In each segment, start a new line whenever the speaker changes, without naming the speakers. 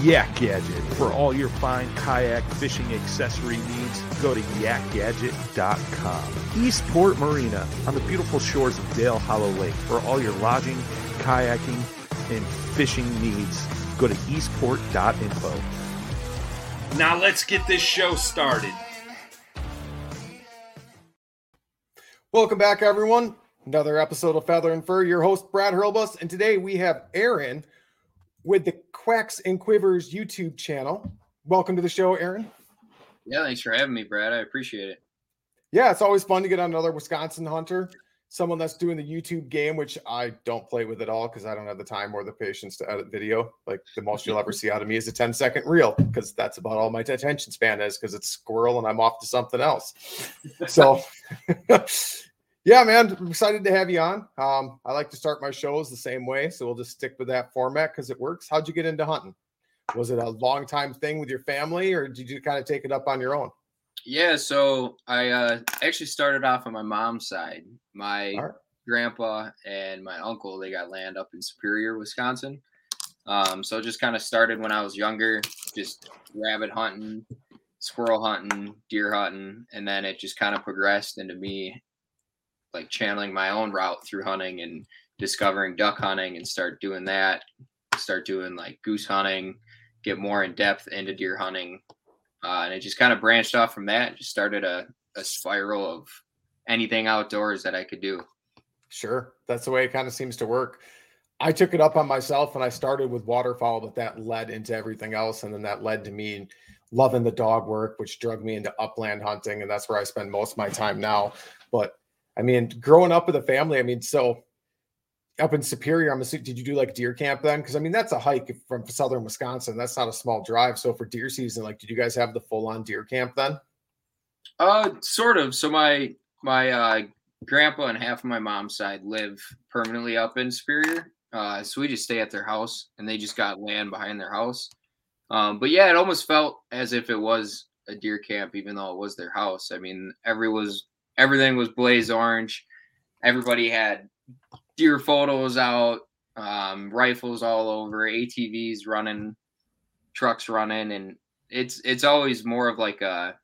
Yak Gadget for all your fine kayak fishing accessory needs. Go to yakgadget.com. Eastport Marina on the beautiful shores of Dale Hollow Lake for all your lodging, kayaking, and fishing needs. Go to eastport.info. Now let's get this show started.
Welcome back, everyone. Another episode of Feather and Fur. Your host, Brad Hurlbus. And today we have Aaron with the Quacks and Quivers YouTube channel. Welcome to the show, Aaron.
Yeah, thanks for having me, Brad. I appreciate it.
Yeah, it's always fun to get on another Wisconsin hunter, someone that's doing the YouTube game, which I don't play with at all because I don't have the time or the patience to edit video. Like the most you'll ever see out of me is a 10 second reel because that's about all my attention span is because it's squirrel and I'm off to something else. So, yeah, man, I'm excited to have you on. Um, I like to start my shows the same way, so we'll just stick with that format because it works. How'd you get into hunting? Was it a long time thing with your family, or did you kind of take it up on your own?
Yeah, so I uh, actually started off on my mom's side. My
right.
grandpa and my uncle they got land up in Superior, Wisconsin. Um, so it just kind of started when I was younger, just rabbit hunting, squirrel hunting, deer hunting, and then it just kind of progressed into me like channeling my own route through hunting and discovering duck hunting and start doing that. Start doing like goose hunting, get more in depth into deer hunting, uh, and it just kind of branched off from that. Just started a, a spiral of anything outdoors that I could do.
Sure. That's the way it kind of seems to work. I took it up on myself and I started with waterfowl, but that led into everything else. And then that led to me loving the dog work, which drug me into upland hunting. And that's where I spend most of my time now. But I mean, growing up with a family, I mean, so up in Superior, I'm assuming, did you do like deer camp then? Because I mean, that's a hike from southern Wisconsin. That's not a small drive. So for deer season, like, did you guys have the full on deer camp then?
Uh, sort of. So my my uh, grandpa and half of my mom's side live permanently up in Superior. Uh, so we just stay at their house, and they just got land behind their house. Um, but yeah, it almost felt as if it was a deer camp, even though it was their house. I mean, every was everything was blaze orange. Everybody had deer photos out, um, rifles all over, ATVs running, trucks running, and it's it's always more of like a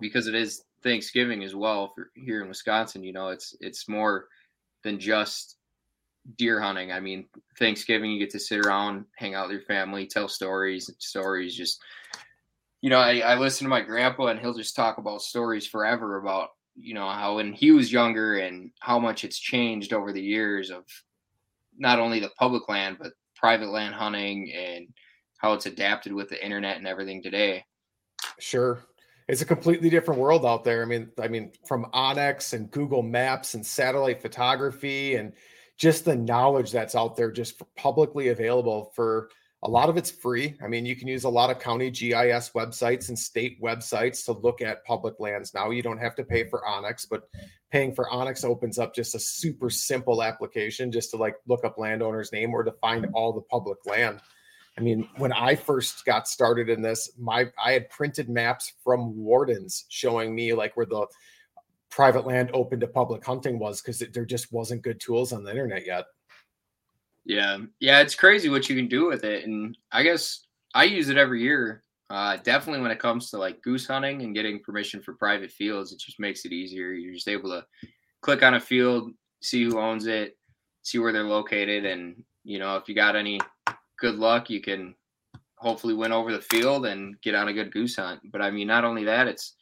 because it is Thanksgiving as well for here in Wisconsin. You know, it's it's more than just deer hunting. I mean, Thanksgiving you get to sit around, hang out with your family, tell stories, stories. Just you know, I, I listen to my grandpa and he'll just talk about stories forever about you know how when he was younger and how much it's changed over the years of not only the public land but private land hunting and how it's adapted with the internet and everything today.
Sure. it's a completely different world out there. I mean, I mean, from onX and Google Maps and satellite photography and just the knowledge that's out there, just publicly available for a lot of it's free. I mean, you can use a lot of county GIS websites and state websites to look at public lands. Now you don't have to pay for onX, but paying for onX opens up just a super simple application just to like look up landowner's name or to find all the public land. I mean, when I first got started in this, my I had printed maps from wardens showing me like where the private land open to public hunting was because there just wasn't good tools on the internet yet.
Yeah, yeah, it's crazy what you can do with it, and I guess I use it every year. Uh, definitely when it comes to like goose hunting and getting permission for private fields, it just makes it easier. You're just able to click on a field, see who owns it, see where they're located, and you know if you got any good luck, you can hopefully win over the field and get on a good goose hunt. But I mean, not only that, it's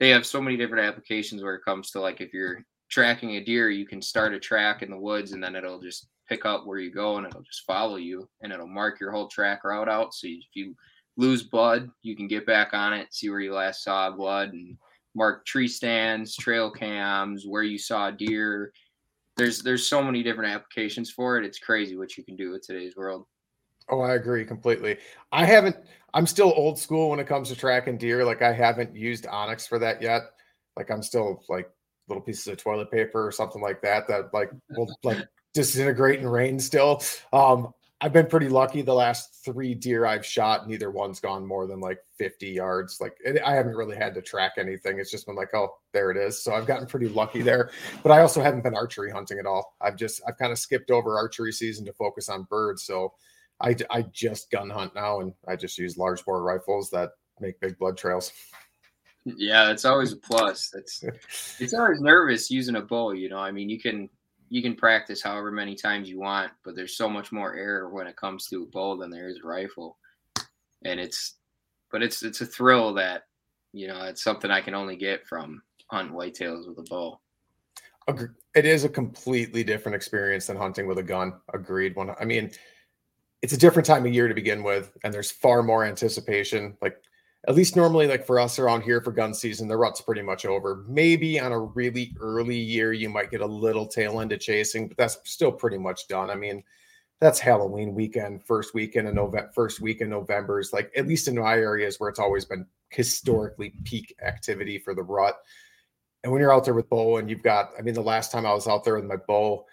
they have so many different applications where it comes to like if you're tracking a deer, you can start a track in the woods and then it'll just pick up where you go and it'll just follow you and it'll mark your whole track route out. So if you lose blood, you can get back on it, see where you last saw blood, and mark tree stands, trail cams, where you saw deer. There's there's so many different applications for it. It's crazy what you can do with today's world.
Oh, I agree completely. I haven't. I'm still old school when it comes to tracking deer. Like I haven't used onX for that yet. Like I'm still like little pieces of toilet paper or something like that that like will like disintegrate in rain still. Um, I've been pretty lucky. The last three deer I've shot, neither one's gone more than like 50 yards. Like I haven't really had to track anything. It's just been like, oh, there it is. So I've gotten pretty lucky there. But I also haven't been archery hunting at all. I've just I've kind of skipped over archery season to focus on birds. So I I just gun hunt now, and I just use large bore rifles that make big blood trails.
Yeah, it's always a plus. It's it's always nervous using a bow. You know, I mean, you can you can practice however many times you want, but there's so much more error when it comes to a bow than there is a rifle. And it's, but it's it's a thrill that, you know, it's something I can only get from hunting whitetails with a bow.
It is a completely different experience than hunting with a gun. Agreed. One, I mean, it's a different time of year to begin with, and there's far more anticipation. Like at least normally, like for us around here for gun season, the rut's pretty much over. Maybe on a really early year, you might get a little tail end of chasing, but that's still pretty much done. I mean, that's Halloween weekend, first weekend in November, first week in November is like at least in my areas where it's always been historically peak activity for the rut. And when you're out there with bow and you've got, I mean, the last time I was out there with my bow,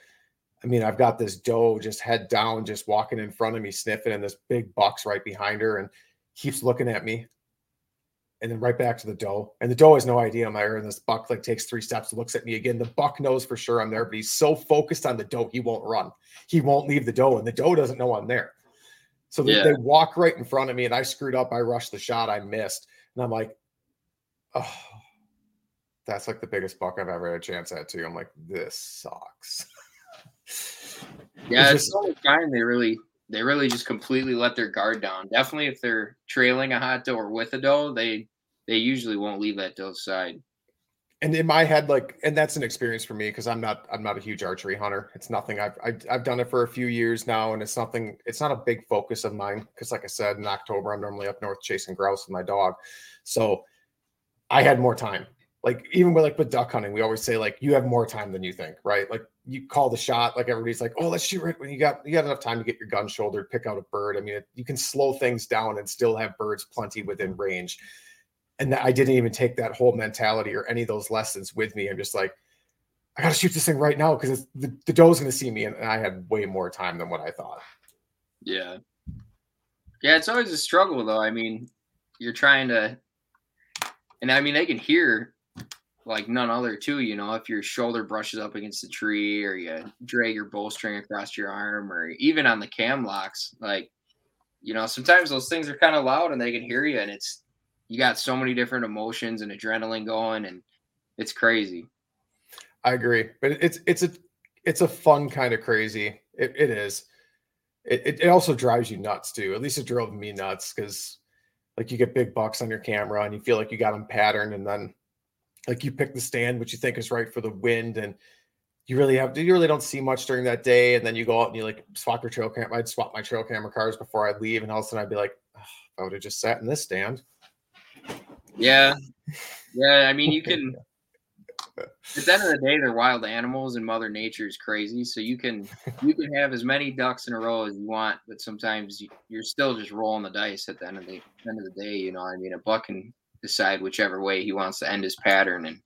I mean, I've got this doe just head down, just walking in front of me, sniffing, and this big buck's right behind her and keeps looking at me and then right back to the doe. And the doe has no idea I'm there. And this buck like takes three steps, looks at me again. The buck knows for sure I'm there, but he's so focused on the doe, he won't run. He won't leave the doe, and the doe doesn't know I'm there. So they, yeah. they walk right in front of me, and I screwed up. I rushed the shot, I missed, and I'm like, oh, that's like the biggest buck I've ever had a chance at. Too. I'm like, this sucks.
yeah, it's, it's just, kind. They really they really just completely let their guard down. Definitely, if they're trailing a hot doe or with a doe, they they usually won't leave that doe side.
And in my head, like, and that's an experience for me because I'm not I'm not a huge archery hunter. It's nothing I've, I've I've done it for a few years now, and it's nothing. It's not a big focus of mine because, like I said, in October I'm normally up north chasing grouse with my dog, so I had more time. Like even with like with duck hunting, we always say like you have more time than you think, right? Like you call the shot, like everybody's like, oh, let's shoot right when you got you got enough time to get your gun shouldered, pick out a bird. I mean, it, you can slow things down and still have birds plenty within range. And I didn't even take that whole mentality or any of those lessons with me. I'm just like, I gotta shoot this thing right now because the, the doe's gonna see me, and, and I had way more time than what I thought.
Yeah, yeah, it's always a struggle though. I mean, you're trying to, and I mean, they can hear like none other too. You know, if your shoulder brushes up against the tree or you drag your bowstring across your arm or even on the cam locks, like, you know, sometimes those things are kind of loud and they can hear you and it's, you got so many different emotions and adrenaline going and it's crazy.
I agree, but it's, it's a, it's a fun kind of crazy. It, it is. It, it also drives you nuts too. At least it drove me nuts because like you get big bucks on your camera and you feel like you got them patterned and then like you pick the stand which you think is right for the wind and you really have you really don't see much during that day and then you go out and you like swap your trail cam i'd swap my trail camera cars before i'd leave and all of a sudden i'd be like oh, i would have just sat in this stand
yeah Yeah, I mean, you can. At the end of the day, they're wild animals, and Mother Nature is crazy. So you can you can have as many ducks in a row as you want, but sometimes you're still just rolling the dice. At the end of the end of the day, you know, I mean, a buck can decide whichever way he wants to end his pattern and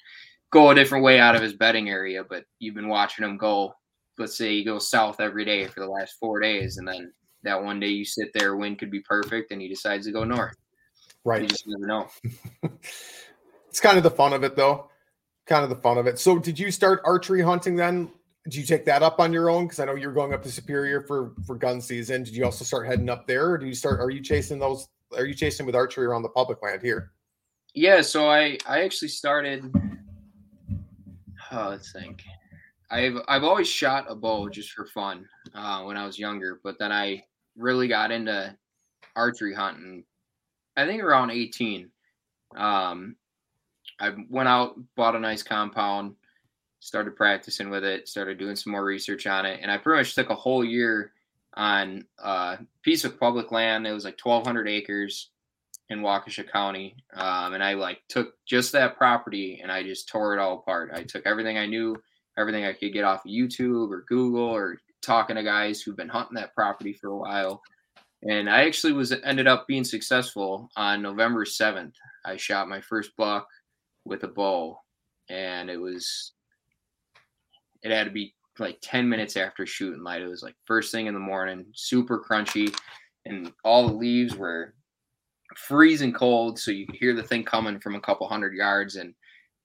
go a different way out of his bedding area. But you've been watching him go. Let's say he goes south every day for the last four days, and then that one day you sit there, wind could be perfect, and he decides to go north.
Right.
You just never know.
it's kind of the fun of it, though. Kind of the fun of it. So, did you start archery hunting then? Did you take that up on your own? Because I know you're going up to Superior for for gun season. Did you also start heading up there, or do you start? Are you chasing those? Are you chasing with archery around the public land here?
Yeah. So I I actually started. Oh, let's think. I've I've always shot a bow just for fun uh, when I was younger, but then I really got into archery hunting. I think around 18. Um, I went out, bought a nice compound, started practicing with it, started doing some more research on it, and I pretty much took a whole year on a piece of public land. It was like 1,200 acres in Waukesha County, um, and I like took just that property and I just tore it all apart. I took everything I knew, everything I could get off of YouTube or Google or talking to guys who've been hunting that property for a while. And I actually was ended up being successful on November 7th. I shot my first buck with a bow and it was it had to be like 10 minutes after shooting light. It was like first thing in the morning, super crunchy and all the leaves were freezing cold so you could hear the thing coming from a couple hundred yards and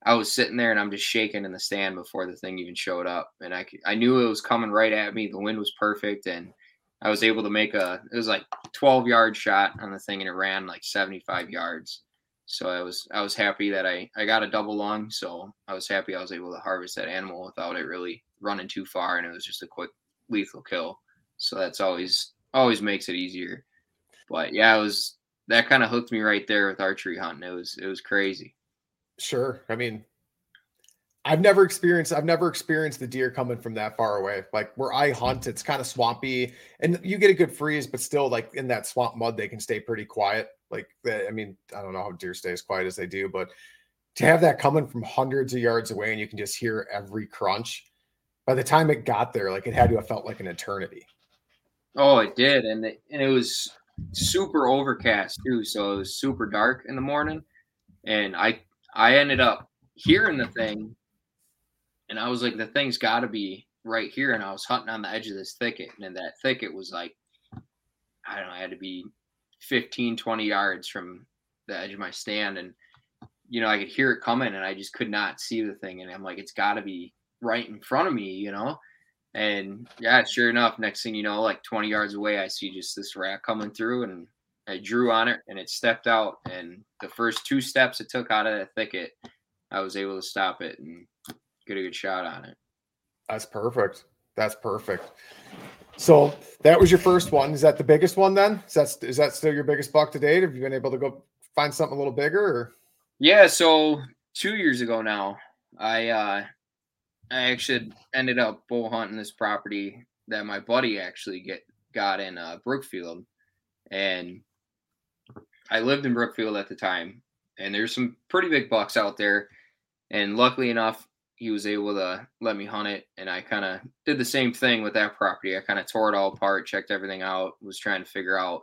I was sitting there and I'm just shaking in the stand before the thing even showed up, and I I knew it was coming right at me. The wind was perfect, and I was able to make a it was like 12 yard shot on the thing, and it ran like 75 yards. So I was I was happy that I I got a double lung. So I was happy I was able to harvest that animal without it really running too far, and it was just a quick lethal kill. So that's always always makes it easier. But yeah, it was that kind of hooked me right there with archery hunting. It was it was crazy.
Sure. I mean, I've never experienced I've never experienced the deer coming from that far away. Like where I hunt, it's kind of swampy and you get a good freeze, but still like in that swamp mud, they can stay pretty quiet. Like I mean, I don't know how deer stay as quiet as they do, but to have that coming from hundreds of yards away and you can just hear every crunch. By the time it got there, like it had to have felt like an eternity.
Oh, it did, and it, and it was super overcast too, so it was super dark in the morning, and I I ended up hearing the thing, and I was like, the thing's got to be right here. And I was hunting on the edge of this thicket, and that thicket was like, I don't know, I had to be 15, 20 yards from the edge of my stand. And, you know, I could hear it coming, and I just could not see the thing. And I'm like, it's got to be right in front of me, you know? And yeah, sure enough, next thing you know, like 20 yards away, I see just this rat coming through, and I drew on it and it stepped out. And the first two steps it took out of that thicket, I was able to stop it and get a good shot on it.
That's perfect. That's perfect. So that was your first one. Is that the biggest one then? Is that is that still your biggest buck to date? Have you been able to go find something a little bigger? Or?
Yeah. So two years ago now, I uh, I actually ended up bull hunting this property that my buddy actually get got in uh, Brookfield, and I lived in Brookfield at the time, and there's some pretty big bucks out there. And luckily enough, he was able to let me hunt it. And I kind of did the same thing with that property. I kind of tore it all apart, checked everything out, was trying to figure out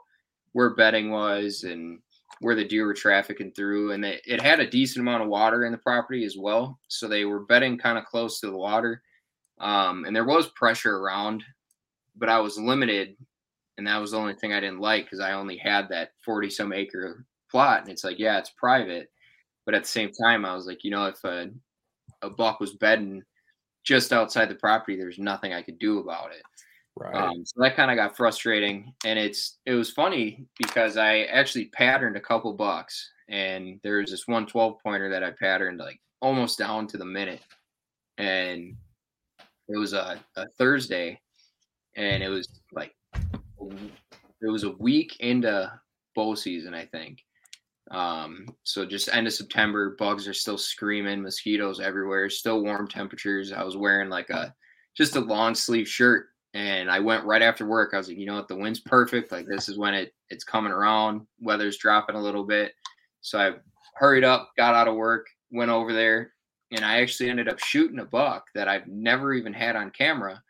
where bedding was and where the deer were trafficking through. And it had a decent amount of water in the property as well. So they were bedding kind of close to the water. Um, and there was pressure around, but I was limited and that was the only thing I didn't like because I only had that forty some acre plot, and it's like, yeah, it's private, but at the same time, I was like, you know, if a a buck was bedding just outside the property, there's nothing I could do about it. Right. Um, so that kind of got frustrating, and it's it was funny because I actually patterned a couple bucks, and there's this one 12 pointer that I patterned like almost down to the minute, and it was a, a Thursday, and it was like it was a week into bow season, I think. Um, so just end of September, bugs are still screaming, mosquitoes everywhere, still warm temperatures. I was wearing like a just a long sleeve shirt and I went right after work. I was like, you know what, the wind's perfect. Like this is when it it's coming around, weather's dropping a little bit. So I hurried up, got out of work, went over there, and I actually ended up shooting a buck that I've never even had on camera.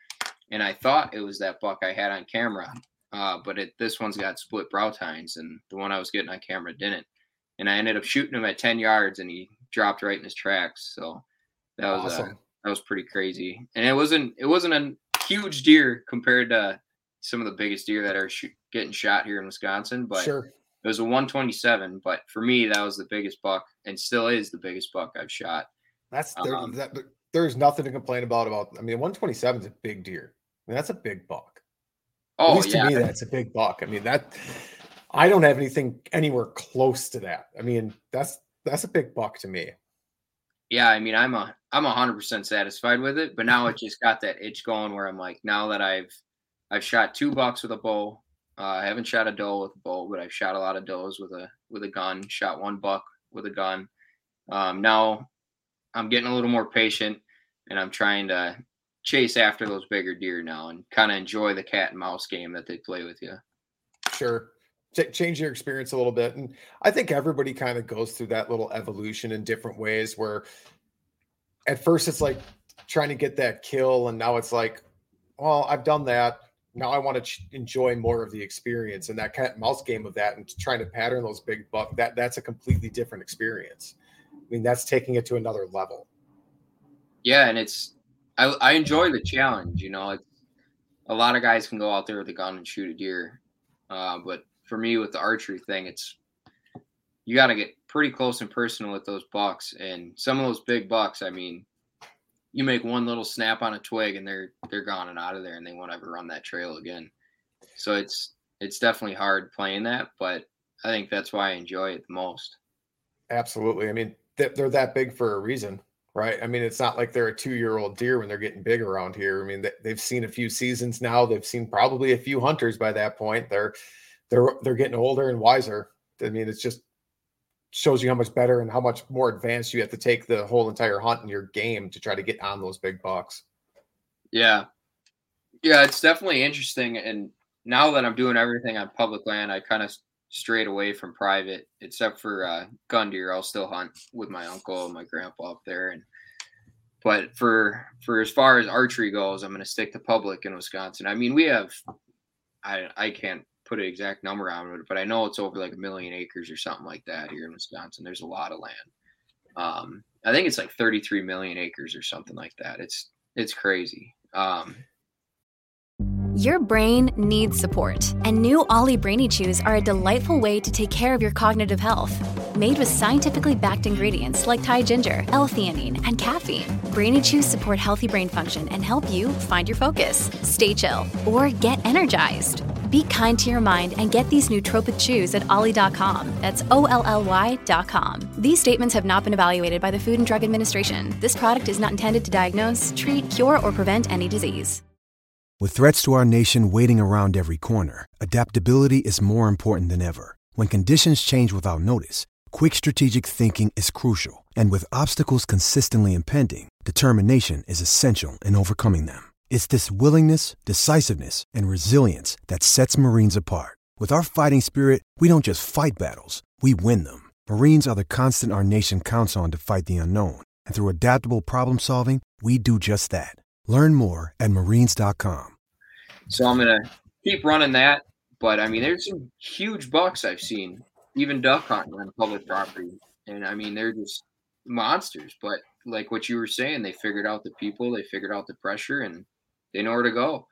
And I thought it was that buck I had on camera, uh, but it, this one's got split brow tines, and the one I was getting on camera didn't. And I ended up shooting him at 10 yards, and he dropped right in his tracks. So that was uh, awesome. uh, that was pretty crazy. And it wasn't it wasn't a huge deer compared to some of the biggest deer that are sh- getting shot here in Wisconsin, but
sure.
it was a 127. But for me, that was the biggest buck, and still is the biggest buck I've shot.
That's there, um, that, there's nothing to complain about. About I mean, 127 is a big deer. I mean, that's a big buck.
Oh,
At least
yeah.
to me, that's a big buck. I mean, that I don't have anything anywhere close to that. I mean, that's that's a big buck to me.
Yeah, I mean, I'm a I'm a hundred percent satisfied with it, but now it just got that itch going where I'm like, now that I've I've shot two bucks with a bow, uh, I haven't shot a doe with a bow, but I've shot a lot of does with a with a gun. Shot one buck with a gun. Um, now I'm getting a little more patient, and I'm trying to chase after those bigger deer now and kind of enjoy the cat and mouse game that they play with you.
Sure. Ch- change your experience a little bit. And I think everybody kind of goes through that little evolution in different ways where at first it's like trying to get that kill. And now it's like, well, I've done that. Now I want to ch- enjoy more of the experience and that cat mouse game of that and trying to pattern those big buck. That that's a completely different experience. I mean, that's taking it to another level.
Yeah, and it's I, I enjoy the challenge. You know, it's, a lot of guys can go out there with a gun and shoot a deer, uh, but for me with the archery thing, it's you got to get pretty close and personal with those bucks. And some of those big bucks, I mean, you make one little snap on a twig and they're they're gone and out of there, and they won't ever run that trail again. So it's it's definitely hard playing that, but I think that's why I enjoy it the most.
Absolutely. I mean, they're that big for a reason right? I mean, it's not like they're a two year old deer when they're getting big around here. I mean, they've seen a few seasons now. They've seen probably a few hunters by that point. They're they're they're getting older and wiser. I mean, it's just shows you how much better and how much more advanced you have to take the whole entire hunt in your game to try to get on those big bucks.
Yeah, yeah, it's definitely interesting. And now that I'm doing everything on public land, I kind of strayed away from private, except for uh, gun deer. I'll still hunt with my uncle and my grandpa up there. And but for for as far as archery goes, I'm going to stick to public in Wisconsin. I mean, we have I I can't put an exact number on it, but I know it's over like a million acres or something like that here in Wisconsin. There's a lot of land. Um, I think it's like 33 million acres or something like that. It's it's crazy. Um,
your brain needs support, and new Olly Brainy Chews are a delightful way to take care of your cognitive health. Made with scientifically backed ingredients like Thai ginger, L-theanine, and caffeine, Brainy Chews support healthy brain function and help you find your focus, stay chill, or get energized. Be kind to your mind and get these nootropic chews at olly.com. That's O L L Y.com. These statements have not been evaluated by the Food and Drug Administration. This product is not intended to diagnose, treat, cure, or prevent any disease.
With threats to our nation waiting around every corner, adaptability is more important than ever. When conditions change without notice, quick strategic thinking is crucial. And with obstacles consistently impending, determination is essential in overcoming them. It's this willingness, decisiveness, and resilience that sets Marines apart. With our fighting spirit, we don't just fight battles, we win them. Marines are the constant our nation counts on to fight the unknown. And through adaptable problem solving, we do just that. Learn more at marines.com.
So I'm going to keep running that. But I mean, there's some huge bucks I've seen, even duck hunting on public property. And I mean, they're just monsters. But like what you were saying, they figured out the people, they figured out the pressure, and they know where to go.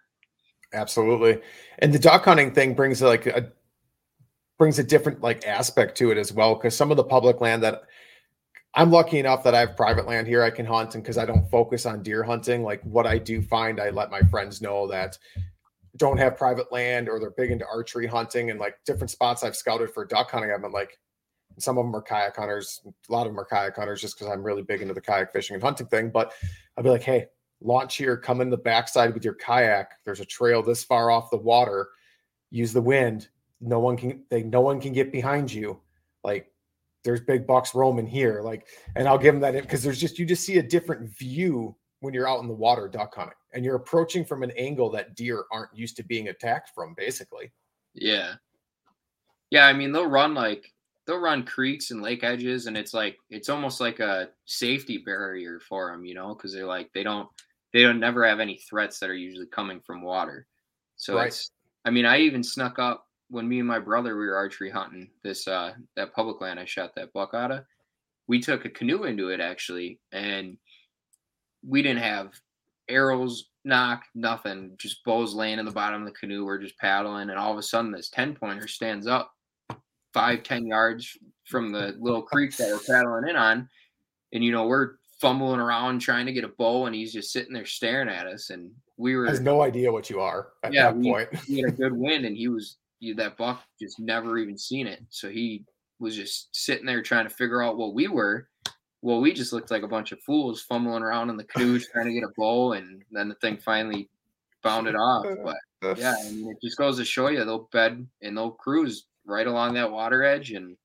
Absolutely. And the duck hunting thing brings like a brings a different like aspect to it as well. Cause some of the public land that I'm lucky enough that I have private land here I can hunt, and because I don't focus on deer hunting, like what I do find, I let my friends know that don't have private land or they're big into archery hunting and like different spots I've scouted for duck hunting. I've been like, some of them are kayak hunters, a lot of them are kayak hunters just because I'm really big into the kayak fishing and hunting thing. But I'll be like, hey, launch here, come in the backside with your kayak. There's a trail this far off the water. Use the wind. No one can they no one can get behind you. Like there's big bucks roaming here. Like, and I'll give them that because there's just you just see a different view when you're out in the water duck hunting and you're approaching from an angle that deer aren't used to being attacked from, basically.
Yeah. Yeah, I mean they'll run like they'll run creeks and lake edges, and it's like it's almost like a safety barrier for them, you know, because they're like they don't they don't never have any threats that are usually coming from water. So
Right.
it's I mean, I even snuck up when me and my brother we were archery hunting this uh that public land I shot that buck out of. We took a canoe into it actually, and we didn't have arrows, knock, nothing. Just bows laying in the bottom of the canoe. We're just paddling, and all of a sudden, this ten pointer stands up five, ten yards from the little creek that we're paddling in on, and you know we're fumbling around trying to get a bow, and he's just sitting there staring at us, and we were
Has no idea what you are at
Yeah,
that
we-
point.
he had a good wind and he was you, that buck just never even seen it. So he was just sitting there trying to figure out what we were. Well we just looked like a bunch of fools fumbling around in the canoes trying to get a bow and then the thing finally bounded off. Uh, but yeah I mean, it just goes to show you they'll bed and they'll cruise right along that water edge and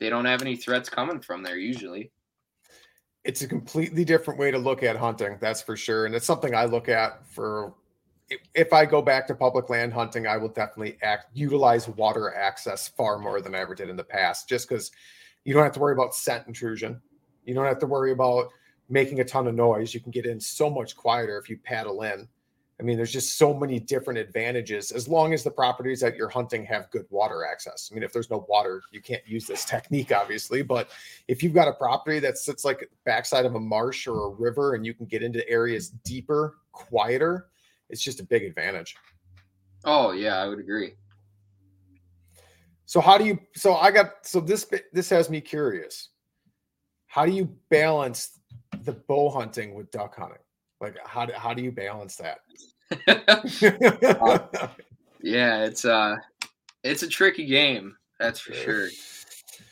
they don't have any threats coming from there usually
it's a completely different way to look at hunting that's for sure and it's something i look at for if- i go back to public land hunting i will definitely act utilize water access far more than i ever did in the past just because you don't have to worry about scent intrusion. You don't have to worry about making a ton of noise. You can get in so much quieter if you paddle in i mean there's just so many different advantages as long as the properties that you're hunting have good water access i mean if there's no water you can't use this technique obviously but if you've got a property that sits like backside of a marsh or a river and you can get into areas deeper, quieter, it's just a big advantage.
oh yeah i would agree
So how do you so I got so this this has me curious. How do you balance the bow hunting with duck hunting? Like how do, how do you balance that?
Yeah, it's uh it's a tricky game, that's for sure.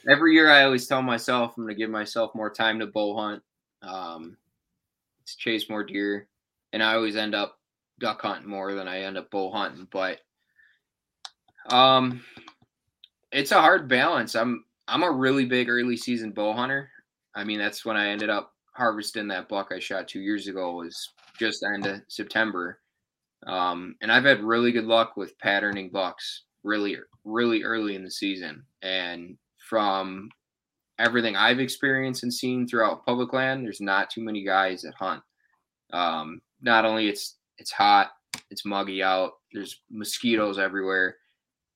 Every year I always tell myself I'm gonna give myself more time to bow hunt, um to chase more deer, and I always end up duck hunting more than I end up bow hunting. But um it's a hard balance. I'm I'm a really big early season bow hunter. I mean that's when I ended up harvesting that buck I shot two years ago was just the end of September. Um, and I've had really good luck with patterning bucks really, really early in the season. And from everything I've experienced and seen throughout public land, there's not too many guys that hunt. Um, not only it's it's hot, it's muggy out, there's mosquitoes everywhere.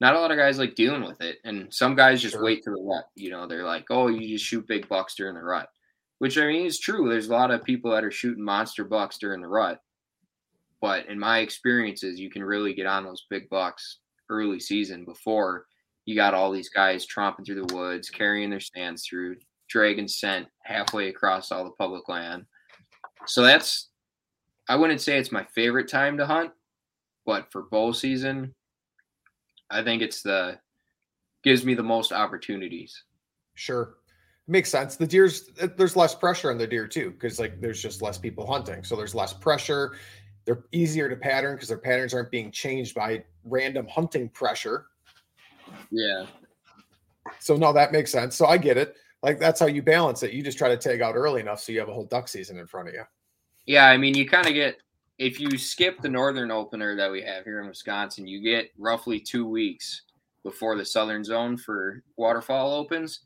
Not a lot of guys like dealing with it. And some guys just
Sure.
wait to the rut. You know, they're like, oh, you just shoot big bucks during the rut. Which I mean is true. There's a lot of people that are shooting monster bucks during the rut. But in my experiences, you can really get on those big bucks early season before you got all these guys tromping through the woods, carrying their stands through, dragging scent halfway across all the public land. So that's, I wouldn't say it's my favorite time to hunt, but for bow season, I think it's the, gives me the most opportunities.
Sure. Makes sense. The deer's uh, there's less pressure on the deer too, because like there's just less people hunting. So there's less pressure. They're easier to pattern because their patterns aren't being changed by random hunting pressure.
Yeah.
So no, that makes sense. So I get it. Like that's how you balance it. You just try to tag out early enough so you have a whole duck season in front of you.
Yeah, I mean, you kind of get if you skip the northern opener that we have here in Wisconsin, you get roughly two weeks before the southern zone for waterfowl opens.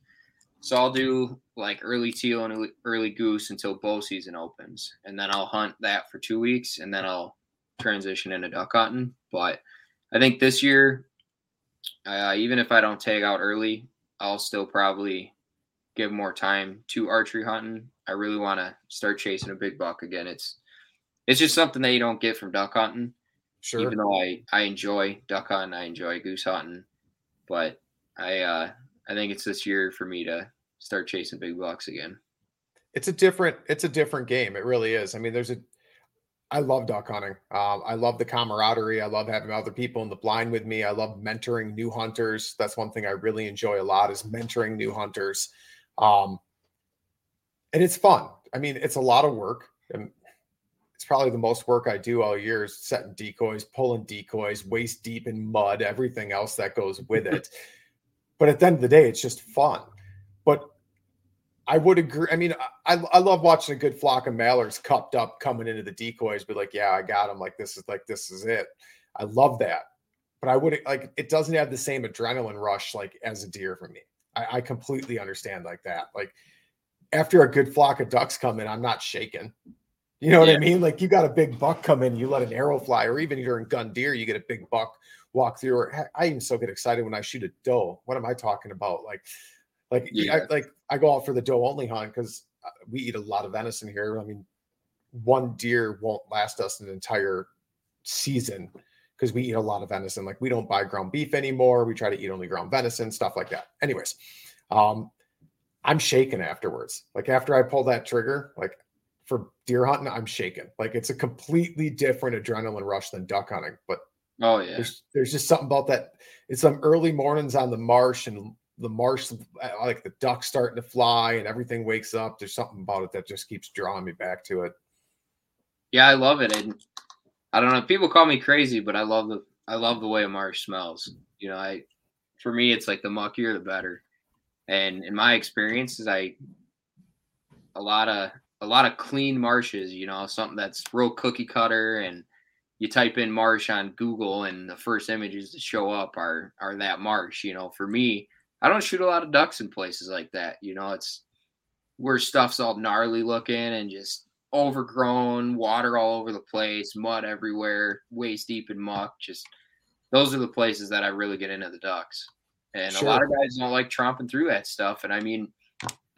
So I'll do like early teal and early- goose until bow season opens, and then I'll hunt that for two weeks, and then I'll transition into duck hunting. But I think this year, uh, even if I don't tag out early, I'll still probably give more time to archery hunting. I really want to start chasing a big buck again. It's it's just something that you don't get from duck hunting.
Sure.
Even though I I enjoy duck hunting, I enjoy goose hunting, but I uh I think it's this year for me to start chasing big bucks again.
it's a different it's a different game. It really is. I mean there's a i love duck hunting. Um, i love the camaraderie. I love having other people in the blind with me. I love mentoring new hunters. That's one thing i really enjoy a lot is mentoring new hunters. Um, and it's fun. I mean it's a lot of work. And it's probably the most work i do all year is setting decoys pulling decoys waist deep in mud everything else that goes with it but at the end of the day it's just fun but I would agree. I mean, I, I love watching a good flock of mallards cupped up coming into the decoys, be like, yeah, I got them. Like, this is like, this is it. I love that. But I would like, it doesn't have the same adrenaline rush like as a deer for me. I, I completely understand like that. Like after a good flock of ducks come in, I'm not shaking. You know what yeah. I mean? Like you got a big buck come in, you let an arrow fly, or even during gun deer, you get a big buck walk through. Or I even so get excited when I shoot a doe. What am I talking about? Like, like, yeah. I, like I go out for the doe only hunt because uh, we eat a lot of venison here. I mean, one deer won't last us an entire season because we eat a lot of venison. Like we don't buy ground beef anymore. We try to eat only ground venison, stuff like that. Anyways, um, I'm shaken afterwards. Like after I pull that trigger, like for deer hunting, I'm shaken Like it's a completely different adrenaline rush than duck hunting. But
oh yeah,
there's, there's just something about that. It's some early mornings on the marsh and the marsh, like the ducks starting to fly and everything wakes up. There's something about it that just keeps drawing me back to it.
Yeah, I love it. And I don't know. People call me crazy, but I love the I love the way a marsh smells. You know, I for me it's like the muckier the better. And in my experiences, I a lot of a lot of clean marshes, you know, something that's real cookie cutter and you type in marsh on Google and the first images that show up are are that marsh. You know, for me, I don't shoot a lot of ducks in places like that. You know, it's where stuff's all gnarly looking and just overgrown, water all over the place, mud everywhere, waist deep in muck. Just those are the places that I really get into the ducks. And sure. a lot of guys don't like tromping through that stuff. And I mean,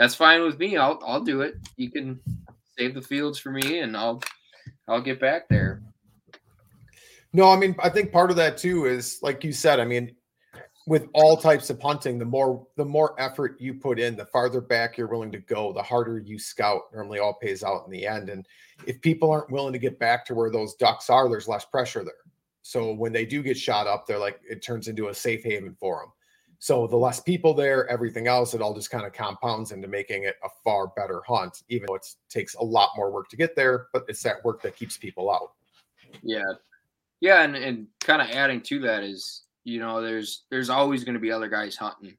that's fine with me. I'll I'll do it. You can save the fields for me and I'll I'll get back there.
No, I mean, I think part of that too is like you said, I mean, with all types of hunting, the more the more effort you put in, the farther back you're willing to go, the harder you scout. Normally, all pays out in the end. And if people aren't willing to get back to where those ducks are, there's less pressure there. So when they do get shot up, they're like it turns into a safe haven for them. So the less people there, everything else, it all just kind of compounds into making it a far better hunt, even though it takes a lot more work to get there. But it's that work that keeps people out.
Yeah, yeah, and and kind of adding to that is you know there's there's always going to be other guys hunting.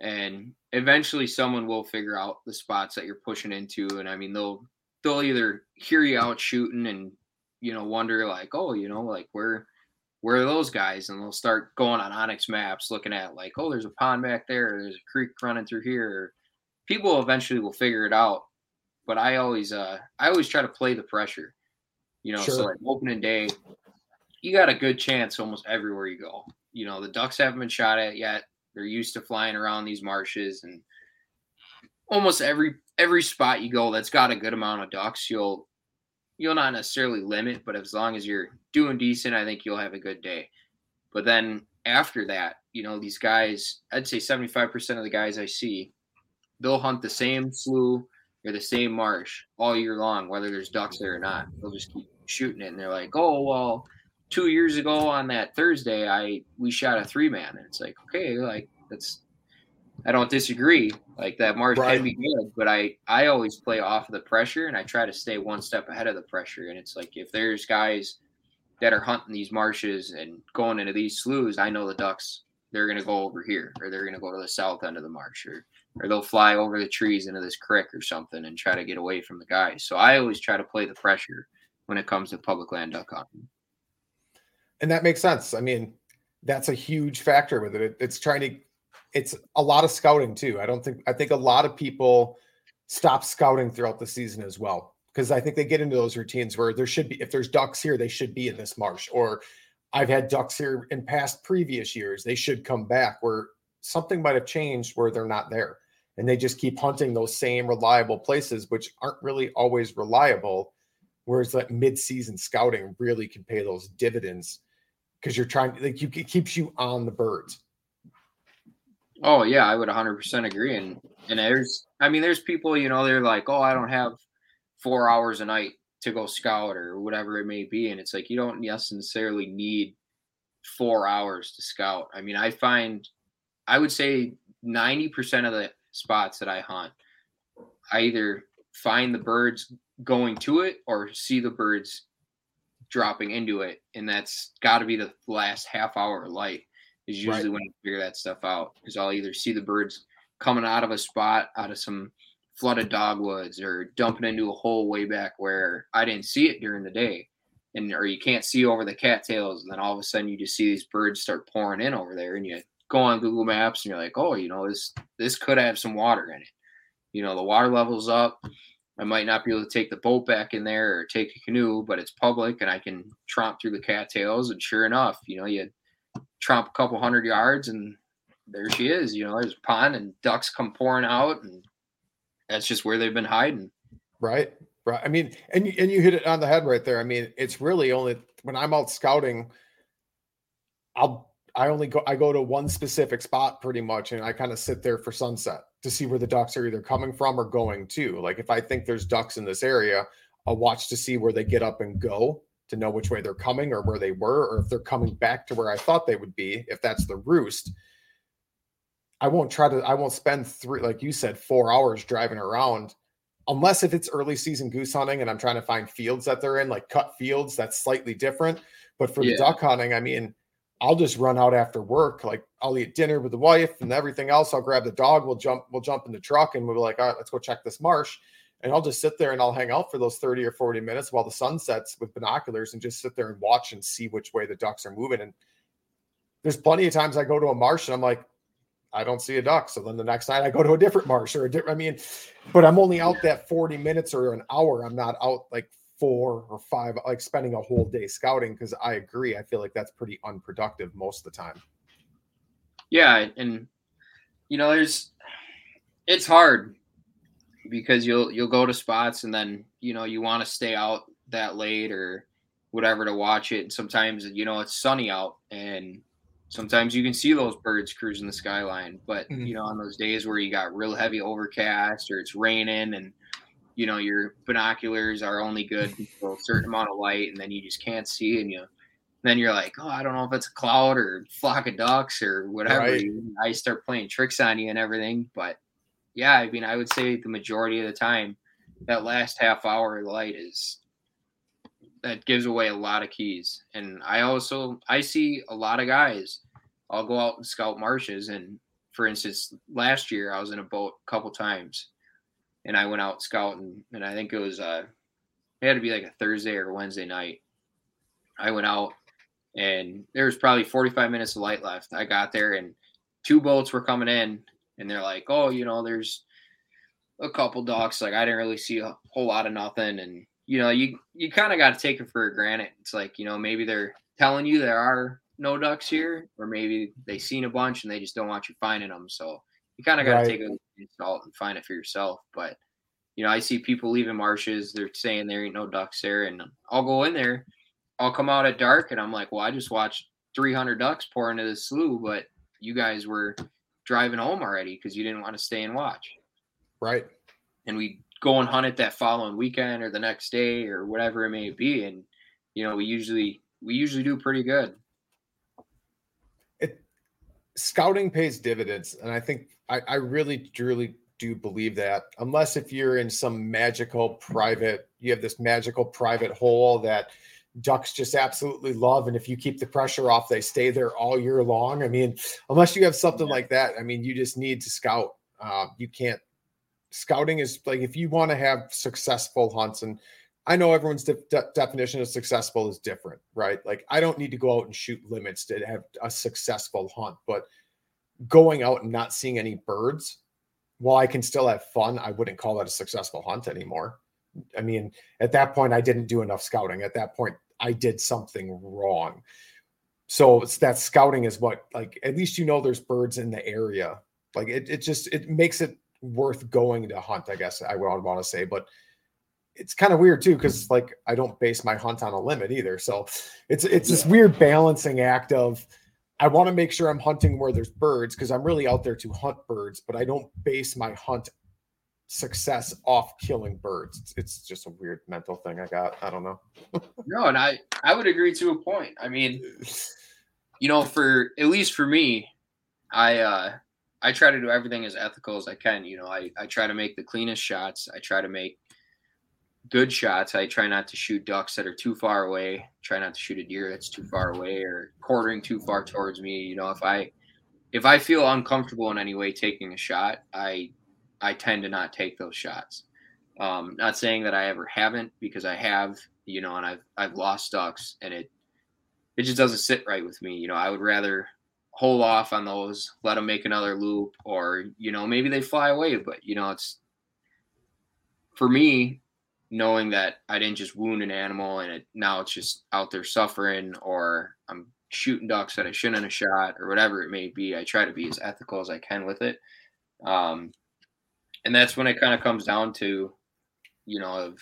And eventually someone will figure out the spots that you're pushing into and i mean they'll they'll either hear you out shooting and you know wonder like oh you know like where where are those guys? And they'll start going on onX maps looking at like oh there's a pond back there there's a creek running through here. People eventually will figure it out but i always uh i always try to play the pressure you know sure. so like opening day you got a good chance almost everywhere you go you know the ducks haven't been shot at yet. They're used to flying around these marshes, and almost every every spot you go that's got a good amount of ducks, you'll you'll not necessarily limit, but as long as you're doing decent, I think you'll have a good day. But then after that, you know, these guys, I'd say 75% of the guys I see, they'll hunt the same slough or the same marsh all year long, whether there's ducks there or not. They'll just keep shooting it. And they're like, oh, well, two years ago on that Thursday, I we shot a three man, and it's like okay, like that's I don't disagree. Like that marsh right. can be good, but I I always play off of the pressure, and I try to stay one step ahead of the pressure. And it's like if there's guys that are hunting these marshes and going into these sloughs, I know the ducks they're gonna go over here, or they're gonna go to the south end of the marsh, or or they'll fly over the trees into this creek or something and try to get away from the guys. So I always try to play the pressure when it comes to public land duck hunting
and that makes sense. I mean, that's a huge factor with it. It's trying to, it's a lot of scouting too. I don't think, I think a lot of people stop scouting throughout the season as well because I think they get into those routines where there should be, if there's ducks here, they should be in this marsh. Or I've had ducks here in past previous years, they should come back where something might have changed where they're not there. And they just keep hunting those same reliable places, which aren't really always reliable. Whereas that mid-season scouting really can pay those dividends because you're trying like you it keeps you on the birds.
Oh yeah, I would 100% agree. And and there's, I mean, there's people, you know, they're like, oh, I don't have four hours a night to go scout or whatever it may be, and it's like you don't necessarily need four hours to scout. I mean, I find, I would say 90% of the spots that I hunt, I either find the birds going to it or see the birds dropping into it, and that's got to be the last half hour of light is usually right. when I figure that stuff out because I'll either see the birds coming out of a spot out of some flooded dogwoods or dumping into a hole way back where I didn't see it during the day and or you can't see over the cattails and then all of a sudden you just see these birds start pouring in over there and you go on Google Maps and you're like, oh, you know, this this could have some water in it. You know, the water level's up. I might not be able to take the boat back in there or take a canoe, but it's public and I can tromp through the cattails. And sure enough, you know, you tromp a couple hundred yards and there she is. You know, there's a pond and ducks come pouring out, and that's just where they've been hiding.
Right. Right. I mean, and and you hit it on the head right there. I mean, it's really only when I'm out scouting, I'll I only go I go to one specific spot pretty much, and I kind of sit there for sunset to see where the ducks are either coming from or going to. Like if I think there's ducks in this area, I'll watch to see where they get up and go to know which way they're coming or where they were, or if they're coming back to where I thought they would be, if that's the roost. I won't try to, I won't spend three, like you said, four hours driving around unless if it's early season goose hunting and I'm trying to find fields that they're in, like cut fields, that's slightly different. But for yeah. the duck hunting, I mean, I'll just run out after work. Like I'll eat dinner with the wife and everything else. I'll grab the dog. We'll jump, we'll jump in the truck and we'll be like, all right, let's go check this marsh. And I'll just sit there and I'll hang out for those 30 or 40 minutes while the sun sets with binoculars and just sit there and watch and see which way the ducks are moving. And there's plenty of times I go to a marsh and I'm like, I don't see a duck. So then the next night I go to a different marsh or a different, I mean, but I'm only out that 40 minutes or an hour. I'm not out like four or five, like spending a whole day scouting. Cause I agree. I feel like that's pretty unproductive most of the time.
Yeah. And, you know, there's, it's hard because you'll, you'll go to spots and then, you know, you want to stay out that late or whatever to watch it. And sometimes, you know, it's sunny out and, sometimes you can see those birds cruising the skyline but mm-hmm. you know on those days where you got real heavy overcast or it's raining and you know your binoculars are only good for a certain amount of light and then you just can't see and you then you're like oh i don't know if it's a cloud or flock of ducks or whatever right. i start playing tricks on you and everything but yeah i mean i would say the majority of the time that last half hour of light is that gives away a lot of keys. And I also I see a lot of guys. I'll go out and scout marshes, and for instance, last year I was in a boat a couple times, and I went out scouting, and I think it was uh, it had to be like a Thursday or Wednesday night. I went out, and there was probably 45 minutes of light left. I got there, and two boats were coming in, and they're like, "Oh, you know, there's." a couple ducks like i didn't really see a whole lot of nothing and you know, you you kind of got to take it for granted. It's like you know maybe they're telling you there are no ducks here, or maybe they seen a bunch and they just don't want you finding them. So you kind of got to right. take it with salt and find it for yourself. But you know, I see people leaving marshes. They're saying there ain't no ducks there, and I'll go in there. I'll come out at dark, and I'm like, well, I just watched 300 ducks pour into the slough, but you guys were driving home already because you didn't want to stay and watch.
Right.
And we go and hunt it that following weekend or the next day or whatever it may be and you know we usually we usually do pretty good
scouting pays dividends and i think i, I really truly do believe that unless if you're in some magical private you have this magical private hole that ducks just absolutely love and if you keep the pressure off they stay there all year long. I mean unless you have something like that i mean you just need to scout. Uh, you can't scouting is like if you want to have successful hunts and I know everyone's de- de- definition of successful is different, right? Like I don't need to go out and shoot limits to have a successful hunt, but going out and not seeing any birds, while I can still have fun, I wouldn't call that a successful hunt anymore. I mean, at that point, I didn't do enough scouting. At that point, I did something wrong. So it's that scouting is what like at least you know there's birds in the area. Like it, it just it makes it worth going to hunt, I guess I would want to say. But it's kind of weird too, because like I don't base my hunt on a limit either. So it's it's this weird balancing act of I want to make sure I'm hunting where there's birds because I'm really out there to hunt birds, but I don't base my hunt success off killing birds. It's, it's just a weird mental thing I got. I don't know.
no, and I I would agree to a point. I mean, you know, for at least for me, I uh I try to do everything as ethical as I can. You know, I, I try to make the cleanest shots. I try to make good shots. I try not to shoot ducks that are too far away. Try not to shoot a deer that's too far away or quartering too far towards me. You know, if I if I feel uncomfortable in any way taking a shot, I I tend to not take those shots. Um, not saying that I ever haven't because I have, you know, and I've I've lost ducks and it it just doesn't sit right with me. You know, I would rather hold off on those, let them make another loop, or you know maybe they fly away. But you know it's for me knowing that I didn't just wound an animal and it now it's just out there suffering, or I'm shooting ducks that I shouldn't have shot, or whatever it may be. I try to be as ethical as I can with it. Um, and that's when it kind of comes down to, you know, of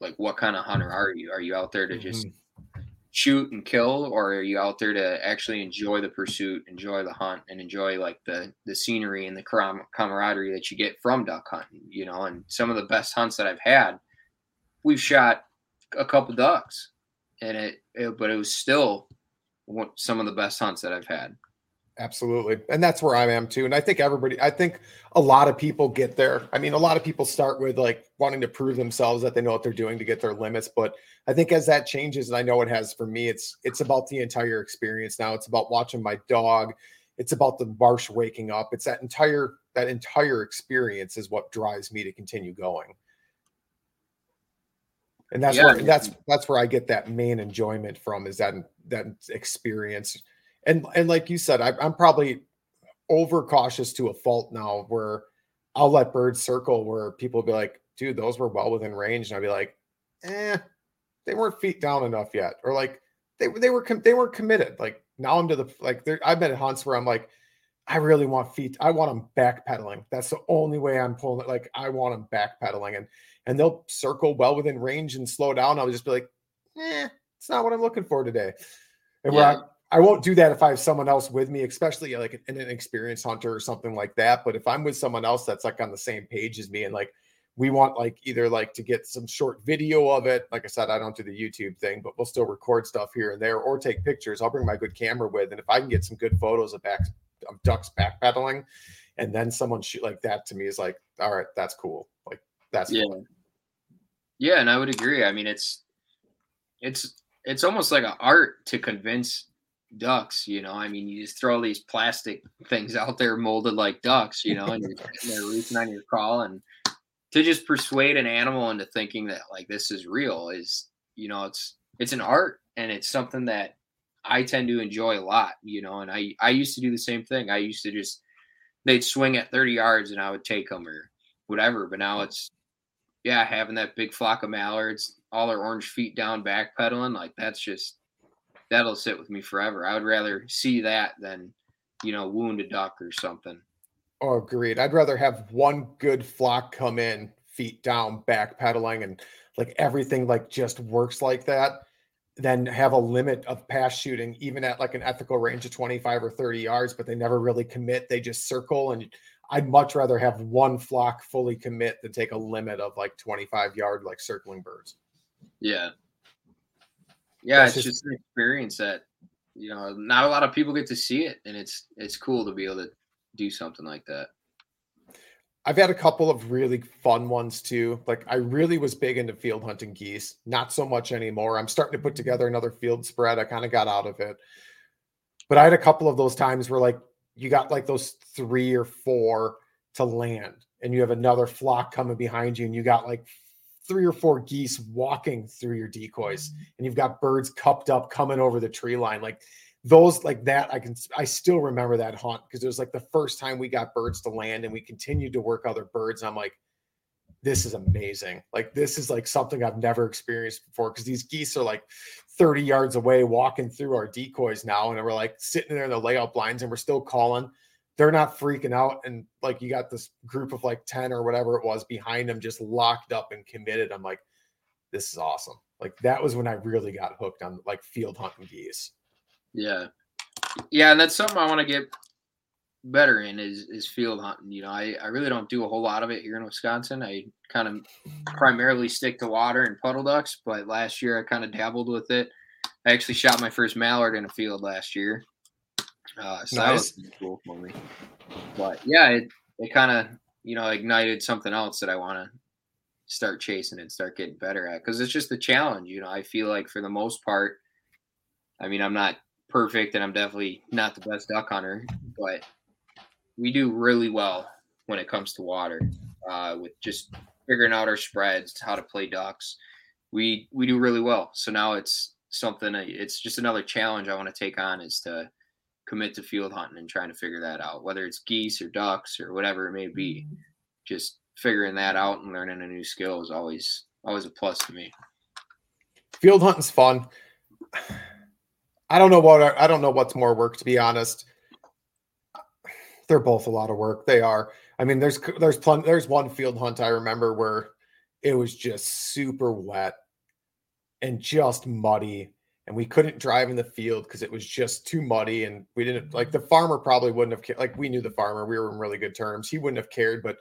like what kind of hunter are you? Are you out there to just mm-hmm. shoot and kill, or are you out there to actually enjoy the pursuit, enjoy the hunt, and enjoy like the the scenery and the camaraderie that you get from duck hunting? You know, and some of the best hunts that I've had, we've shot a couple ducks, and it, it but it was still some of the best hunts that I've had.
Absolutely. And that's where I am too. And I think everybody, I think a lot of people get there. I mean, a lot of people start with like wanting to prove themselves that they know what they're doing to get their limits. But I think as that changes, and I know it has for me, it's it's about the entire experience now. It's about watching my dog. It's about the marsh waking up. It's that entire that entire experience is what drives me to continue going. And that's yeah. where that's that's where I get that main enjoyment from is that that experience and and like you said, I, I'm probably over cautious to a fault now where I'll let birds circle where people will be like, dude, those were well within range. And I'll be like, eh, they weren't feet down enough yet. Or like they, they were, they weren't committed. Like now I'm to the, like I've been at hunts where I'm like, I really want feet. I want them backpedaling. That's the only way I'm pulling it. Like I want them backpedaling and, and they'll circle well within range and slow down. I'll just be like, eh, it's not what I'm looking for today. And yeah. I, I won't do that if I have someone else with me, especially like an, an experienced hunter or something like that. But if I'm with someone else that's like on the same page as me and like we want like either like to get some short video of it. Like I said, I don't do the YouTube thing, but we'll still record stuff here and there or take pictures. I'll bring my good camera with. And if I can get some good photos of back of ducks backpedaling and then someone shoot like that to me is like, all right, that's cool. Like that's
yeah. Yeah, and I would agree. I mean, it's it's it's almost like an art to convince ducks. You know, I mean, you just throw these plastic things out there molded like ducks. You know, and you're, they're reaching on your call, and to just persuade an animal into thinking that like this is real is, you know, it's it's an art and it's something that I tend to enjoy a lot. You know, and I I used to do the same thing. I used to just they'd swing at 30 yards and I would take them or whatever. But now mm. it's yeah, having that big flock of mallards, all their orange feet down, backpedaling, like that's just that'll sit with me forever. I would rather see that than, you know, wound a duck or something.
Oh, agreed. I'd rather have one good flock come in, feet down, backpedaling, and like everything like just works like that, than have a limit of pass shooting, even at like an ethical range of 25 or 30 yards, but they never really commit. They just circle. And I'd much rather have one flock fully commit than take a limit of like 25 yard, like circling birds.
Yeah. Yeah, it's just, just an experience that you know not a lot of people get to see it, and it's it's cool to be able to do something like that.
I've had a couple of really fun ones too. Like I really was big into field hunting geese, not so much anymore. I'm starting to put together another field spread. I kind of got out of it. But I had a couple of those times where like you got like those three or four to land and you have another flock coming behind you and you got like three or four geese walking through your decoys mm-hmm. and you've got birds cupped up coming over the tree line like those like that i can i still remember that hunt because it was like the first time we got birds to land and we continued to work other birds and i'm like this is amazing like this is like something i've never experienced before because these geese are like 30 yards away walking through our decoys now and we're like sitting there in the layout blinds and we're still calling. They're not freaking out and like you got this group of like 10 or whatever it was behind them just locked up and committed. I'm like this is awesome. Like that was when i really got hooked on like field hunting geese.
Yeah. Yeah and that's something i want to get better in is is field hunting you know I, I really don't do a whole lot of it here in wisconsin i kind of primarily stick to water and puddle ducks but last year i kind of dabbled with it i actually shot my first mallard in a field last year uh, so nice. that was cool for me. But yeah, it it kind of you know ignited something else that I want to start chasing and start getting better at because it's just the challenge. You know, I feel like for the most part, I mean, I'm not perfect and I'm definitely not the best duck hunter, but we do really well when it comes to water uh, with just figuring out our spreads, how to play ducks. We we do really well. So now it's something. It's just another challenge I want to take on is to commit to field hunting and trying to figure that out, whether it's geese or ducks or whatever it may be. Just figuring that out and learning a new skill is always always a plus to me.
Field hunting's fun. I don't know what I don't know what's more work to be honest. They're both a lot of work. They are. I mean, there's there's plenty. There's one field hunt I remember where it was just super wet and just muddy, and we couldn't drive in the field because it was just too muddy, and we didn't like the farmer probably wouldn't have like we knew the farmer. We were in really good terms. He wouldn't have cared, but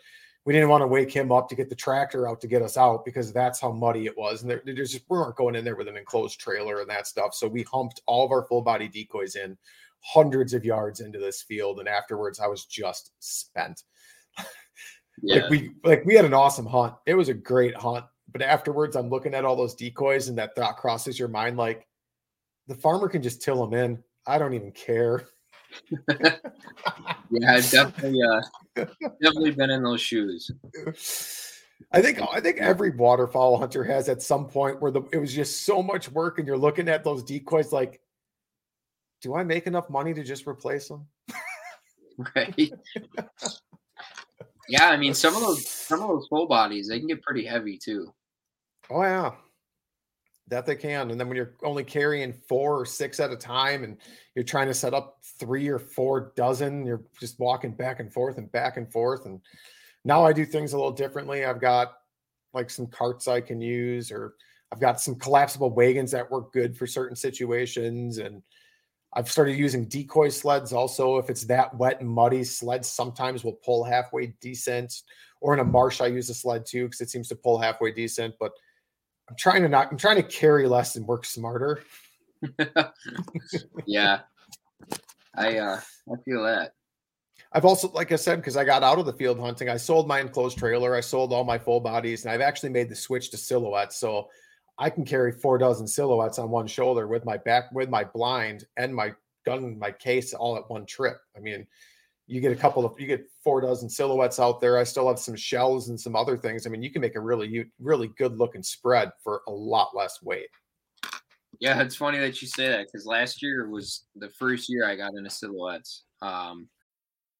we didn't want to wake him up to get the tractor out to get us out because that's how muddy it was. And there, there's just, we weren't going in there with an enclosed trailer and that stuff. So we humped all of our full body decoys in hundreds of yards into this field. And afterwards, I was just spent. Yeah. like we like we had an awesome hunt. It was a great hunt. But afterwards, I'm looking at all those decoys, and that thought crosses your mind like the farmer can just till them in. I don't even care.
yeah, I've definitely uh, definitely been in those shoes.
I think I think every waterfowl hunter has at some point where the it was just so much work, and you're looking at those decoys like, do I make enough money to just replace them?
right. yeah, I mean some of those some of those full bodies they can get pretty heavy too.
Oh yeah, that they can. And then when you're only carrying four or six at a time and you're trying to set up three or four dozen, you're just walking back and forth and back and forth. And now I do things a little differently. I've got like some carts I can use, or I've got some collapsible wagons that work good for certain situations. And I've started using decoy sleds also. If it's that wet and muddy, sleds sometimes will pull halfway decent. Or in a marsh, I use a sled too because it seems to pull halfway decent. But I'm trying to not. I'm trying to carry less and work smarter.
yeah, I uh, I feel that.
I've also, like I said, because I got out of the field hunting, I sold my enclosed trailer. I sold all my full bodies, and I've actually made the switch to silhouettes. So I can carry four dozen silhouettes on one shoulder with my back, with my blind, and my gun, my case, all at one trip. I mean, you get a couple of you get four dozen silhouettes out there. I still have some shells and some other things. I mean, you can make a really really good looking spread for a lot less weight.
Yeah, it's funny that you say that because last year was the first year I got into silhouettes. Um,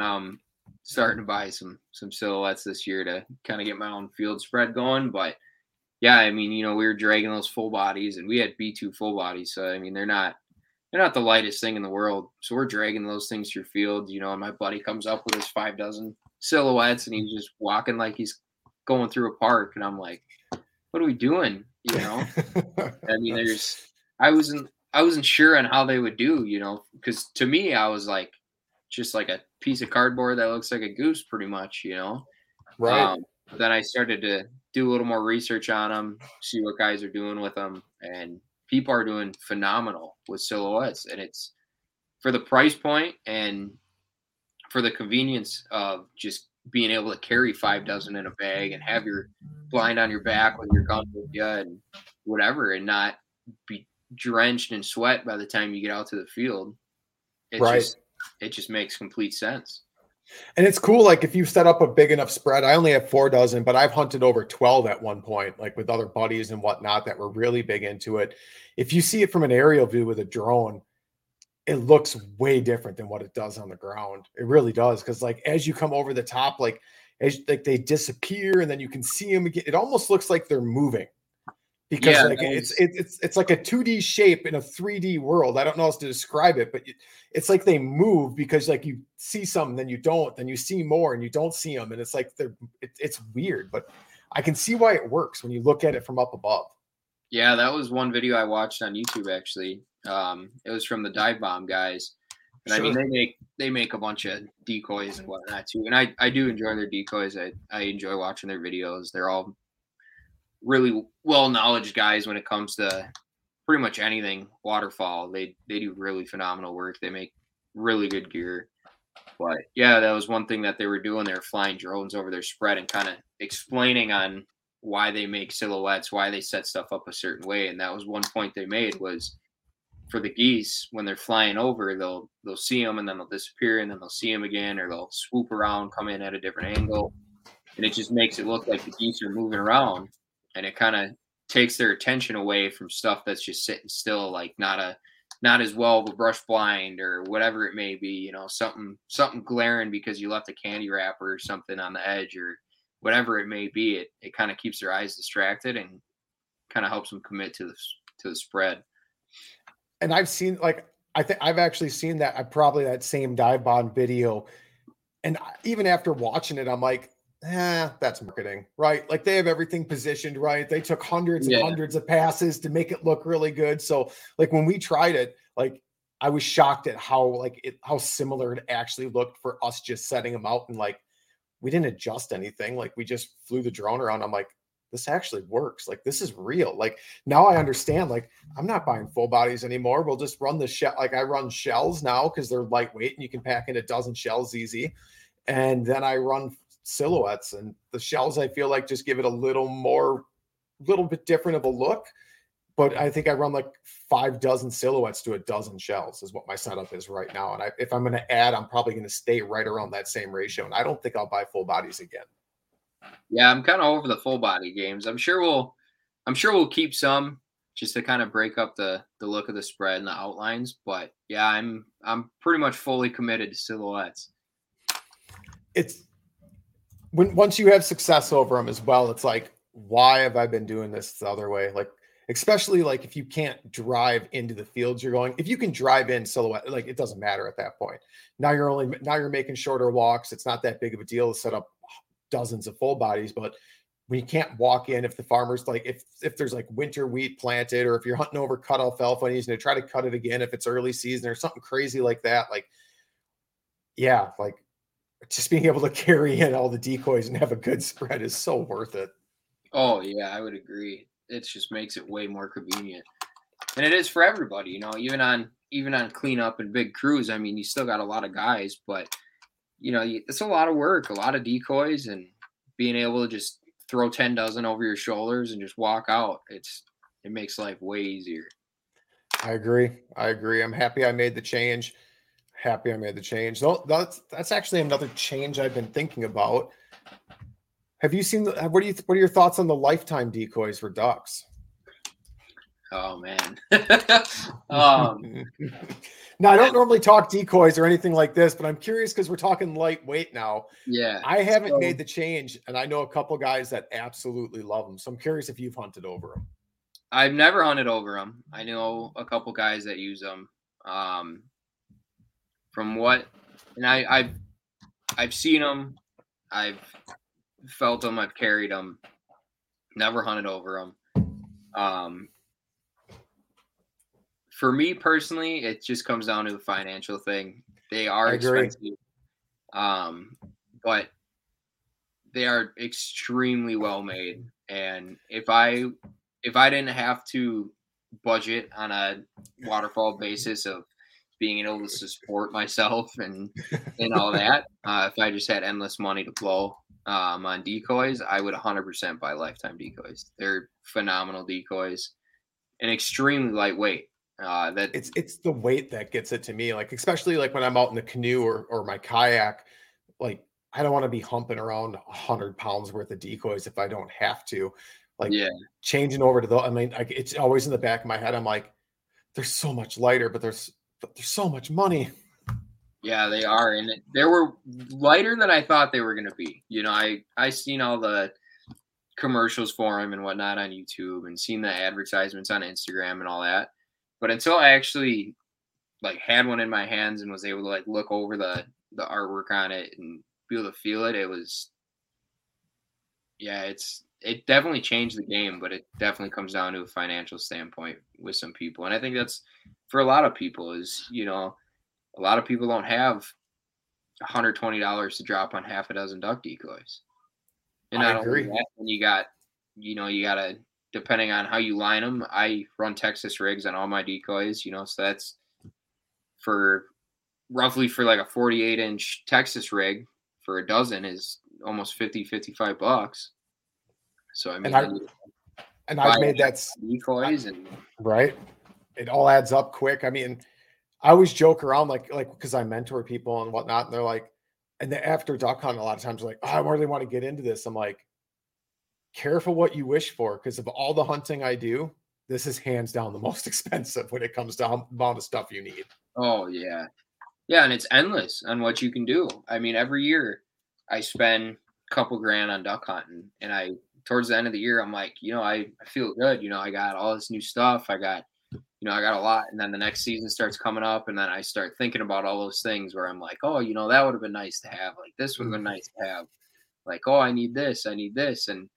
um, starting to buy some some silhouettes this year to kind of get my own field spread going. But yeah, I mean, you know, we were dragging those full bodies, and we had B two full bodies, so I mean, they're not they're not the lightest thing in the world. So we're dragging those things through field, you know. And my buddy comes up with his five dozen silhouettes, and he's just walking like he's going through a park, and I'm like, what are we doing? You know, I mean, there's I wasn't I wasn't sure on how they would do, you know, because to me, I was like, just like a piece of cardboard that looks like a goose, pretty much, you know.
Right. Um,
then I started to do a little more research on them, see what guys are doing with them, and people are doing phenomenal with silhouettes, and it's for the price point and for the convenience of just being able to carry five dozen in a bag and have your blind on your back with your gun with you and whatever, and not be drenched in sweat by the time you get out to the field. It's
right.
Just, it just makes complete sense.
And it's cool, like if you set up a big enough spread. I only have four dozen, but I've hunted over 12 at one point, like with other buddies and whatnot that were really big into it. If you see it from an aerial view with a drone, it looks way different than what it does on the ground. It really does. Cause like as you come over the top, like as like they disappear and then you can see them again, it almost looks like they're moving because yeah, like it's it's it's like a 2D shape in a 3D world. I don't know how else to describe it, but it's like they move because like you see some, then you don't, then you see more, and you don't see them, and it's like they're it, it's weird, but I can see why it works when you look at it from up above.
Yeah, that was one video I watched on YouTube actually. Um, it was from the dive bomb guys, and sure. I mean they make they make a bunch of decoys and whatnot too, and I I do enjoy their decoys. I I enjoy watching their videos. They're all really well knowledge guys when it comes to pretty much anything waterfowl. They they do really phenomenal work. They make really good gear. But yeah, that was one thing that they were doing. They were flying drones over their spread and kind of explaining on why they make silhouettes, why they set stuff up a certain way. And that was one point they made was for the geese when they're flying over, they'll they'll see them and then they'll disappear and then they'll see them again or they'll swoop around, come in at a different angle, and it just makes it look like the geese are moving around, and it kind of takes their attention away from stuff that's just sitting still, like not a not as well of a brush blind or whatever it may be, you know, something something glaring because you left a candy wrapper or something on the edge or whatever it may be. It it kind of keeps their eyes distracted and kind of helps them commit to the to the spread.
And I've seen like I think I've actually seen that I uh, probably that same Dive Bomb video, and even after watching it, I'm like, eh, that's marketing, right? Like they have everything positioned right. They took hundreds yeah. and hundreds of passes to make it look really good. So like when we tried it, like I was shocked at how like it how similar it actually looked for us just setting them out and like we didn't adjust anything. Like we just flew the drone around. I'm like, this actually works. Like this is real. Like now I understand. Like I'm not buying full bodies anymore. We'll just run the shell. Like I run shells now because they're lightweight and you can pack in a dozen shells easy. And then I run silhouettes and the shells i feel like just give it a little more little bit different of a look but i think i run like five dozen silhouettes to a dozen shells is what my setup is right now and I, if i'm going to add i'm probably going to stay right around that same ratio and i don't think i'll buy full bodies again.
Yeah i'm kind of over the full body games. I'm sure we'll i'm sure we'll keep some just to kind of break up the the look of the spread and the outlines but yeah i'm i'm pretty much fully committed to silhouettes.
It's when once you have success over them as well, it's like, why have I been doing this the other way? Like, especially like if you can't drive into the fields you're going, if you can drive in silhouette, like it doesn't matter at that point. Now you're only now you're making shorter walks. It's not that big of a deal to set up dozens of full bodies, but when you can't walk in, if the farmer's like if if there's like winter wheat planted, or if you're hunting over cut alfalfa and he's gonna try to cut it again if it's early season or something crazy like that, like yeah, like just being able to carry in all the decoys and have a good spread is so worth it.
Oh yeah, I would agree. It just makes it way more convenient, and it is for everybody. You know, even on even on cleanup and big crews. I mean, you still got a lot of guys, but you know, it's a lot of work, a lot of decoys, and being able to just throw ten dozen over your shoulders and just walk out. It's it makes life way easier.
I agree. I agree. I'm happy I made the change happy I made the change. That's that's actually another change I've been thinking about. Have you seen the, what do you what are your thoughts on the lifetime decoys for ducks?
Oh man. um,
now I don't normally talk decoys or anything like this, but I'm curious because we're talking lightweight now.
Yeah.
I haven't so, made the change, and I know a couple guys that absolutely love them. So I'm curious if you've hunted over them.
I've never hunted over them. I know a couple guys that use them. Um, from what, and I, I've I've seen them, I've felt them, I've carried them, never hunted over them. Um, for me personally, it just comes down to the financial thing. They are expensive, um, but they are extremely well made. And if I if I didn't have to budget on a waterfowl basis of being able to support myself and and all that. Uh, if I just had endless money to blow um, on decoys, I would 100% buy lifetime decoys. They're phenomenal decoys and extremely lightweight. Uh, that
it's it's the weight that gets it to me. Like especially like when I'm out in the canoe or or my kayak, like I don't want to be humping around hundred pounds worth of decoys if I don't have to. Like yeah. changing over to the, I mean, like it's always in the back of my head. I'm like, they're so much lighter, but there's but there's so much money.
Yeah, they are, and they were lighter than I thought they were going to be. You know, I I seen all the commercials for them and whatnot on YouTube, and seen the advertisements on Instagram and all that. But until I actually like had one in my hands and was able to like look over the the artwork on it and be able to feel it, it was yeah, it's it definitely changed the game, but it definitely comes down to a financial standpoint with some people, and I think that's for a lot of people is you know a lot of people don't have $120 to drop on half a dozen duck decoys and not agree. that when you got you know you gotta depending on how you line them i run texas rigs on all my decoys you know so that's for roughly for like a 48 inch Texas rig for a dozen is almost 50, 55 bucks. So I mean,
And I- And I've made that
decoys and
right. It all adds up quick. I mean, I always joke around like like because I mentor people and whatnot, and they're like, and then after duck hunting, a lot of times like, oh, I really want to get into this. I'm like, careful what you wish for, because of all the hunting I do, this is hands down the most expensive when it comes to amount of stuff you need.
Oh yeah. Yeah, and it's endless on what you can do. I mean, every year I spend a couple grand on duck hunting and I towards the end of the year I'm like, you know, I, I feel good. You know, I got all this new stuff. I got you know, I got a lot and then the next season starts coming up and then I start thinking about all those things where I'm like, oh, you know, that would have been nice to have. Like this would have been mm-hmm. nice to have. Like, oh, I need this, I need this. And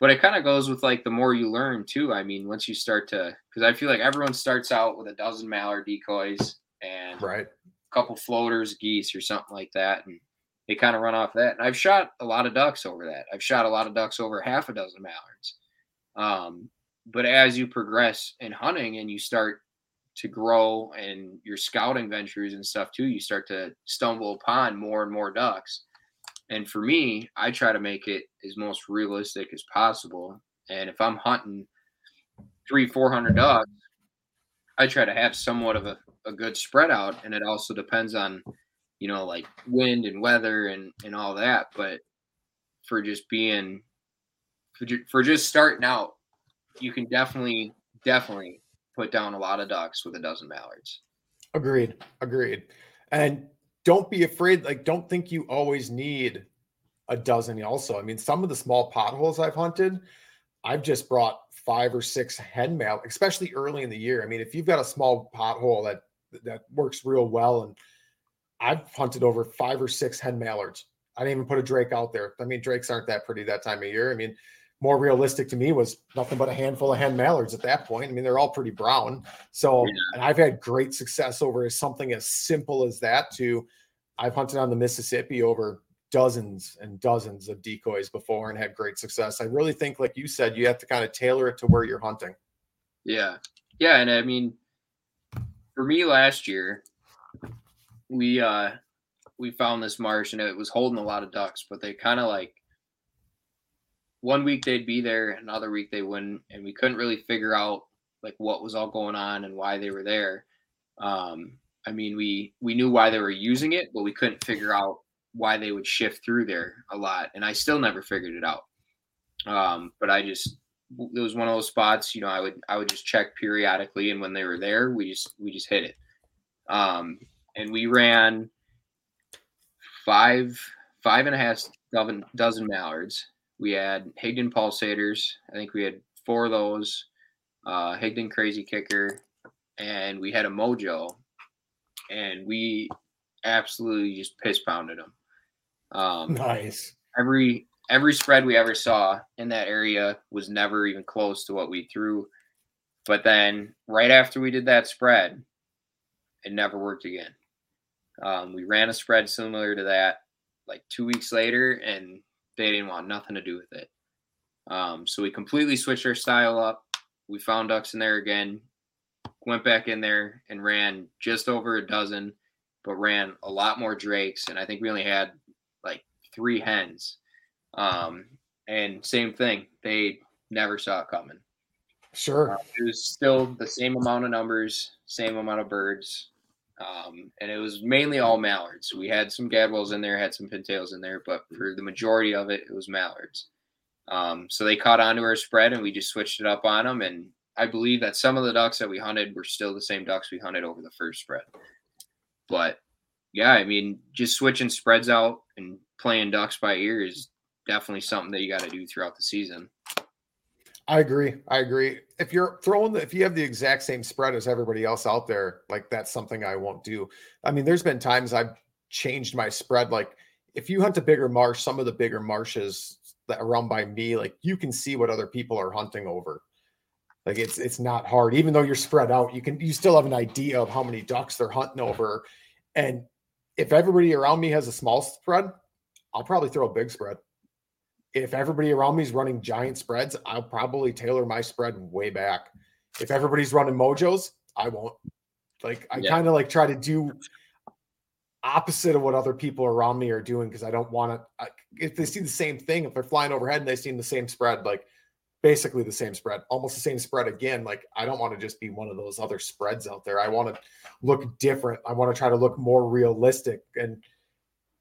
but it kind of goes with like the more you learn too. I mean, once you start to because I feel like everyone starts out with a dozen mallard decoys and
Right.
a couple floaters, geese, or something like that, and they kind of run off that. And I've shot a lot of ducks over that. I've shot a lot of ducks over half a dozen mallards. Um, but as you progress in hunting and you start to grow and your scouting ventures and stuff too, you start to stumble upon more and more ducks. And for me, I try to make it as most realistic as possible. And if I'm hunting three, four hundred ducks, I try to have somewhat of a, a good spread out. And it also depends on, you know, like wind and weather and, and all that. But for just being, for, ju- for just starting out, you can definitely, definitely put down a lot of ducks with a dozen mallards.
Agreed. Agreed. And don't be afraid. Like, don't think you always need a dozen. Also, I mean, some of the small potholes I've hunted, I've just brought five or six hen mail, especially early in the year. I mean, if you've got a small pothole that that works real well, and I've hunted over five or six hen mallards. I didn't even put a drake out there. I mean, drakes aren't that pretty that time of year. I mean, more realistic to me was nothing but a handful of hen mallards at that point. I mean, they're all pretty brown. So,
Yeah.
and I've had great success over something as simple as that. To I've hunted on the Mississippi over dozens and dozens of decoys before and had great success. I really think, like you said, you have to kind of tailor it to where you're hunting.
Yeah. Yeah. And I mean, for me last year, we, uh, we found this marsh and it was holding a lot of ducks, but they kind of like one week they'd be there, another week they wouldn't, and we couldn't really figure out like what was all going on and why they were there. Um, I mean, we we knew why they were using it, but we couldn't figure out why they would shift through there a lot, and I still never figured it out. Um, but I just it was one of those spots, you know, I would I would just check periodically, and when they were there, we just we just hit it. Um, and we ran five five and a half dozen, dozen mallards. We had Higdon pulsators. I think we had four of those. Uh, Higdon crazy kicker, and we had a mojo, and we absolutely just piss pounded them. Um,
Nice.
every every spread we ever saw in that area was never even close to what we threw. But then right after we did that spread, it never worked again. Um, we ran a spread similar to that like two weeks later, and they didn't want nothing to do with it. Um, so we completely switched our style up. We found ducks in there again, went back in there and ran just over a dozen, but ran a lot more drakes. And I think we only had like three hens. Um, and same thing, they never saw it coming.
Sure.
It was still the same amount of numbers, same amount of birds. Um, and it was mainly all mallards. We had some gadwalls in there, had some pintails in there, but for the majority of it, it was mallards. Um, so they caught onto our spread and we just switched it up on them. And I believe that some of the ducks that we hunted were still the same ducks we hunted over the first spread. But yeah, I mean, just switching spreads out and playing ducks by ear is definitely something that you got to do throughout the season.
I agree. I agree. If you're throwing the, if you have the exact same spread as everybody else out there, like that's something I won't do. I mean, there's been times I've changed my spread. Like if you hunt a bigger marsh, some of the bigger marshes that are run by me, like you can see what other people are hunting over. Like it's it's not hard, even though you're spread out. You can you still have an idea of how many ducks they're hunting over. And if everybody around me has a small spread, I'll probably throw a big spread if everybody around me is running giant spreads, I'll probably tailor my spread way back. If everybody's running mojos, I won't. Like I
Yeah.
kind of like try to do opposite of what other people around me are doing because I don't want to. If they see the same thing, if they're flying overhead and they see the same spread, like basically the same spread, almost the same spread again, like I don't want to just be one of those other spreads out there. I want to look different. I want to try to look more realistic and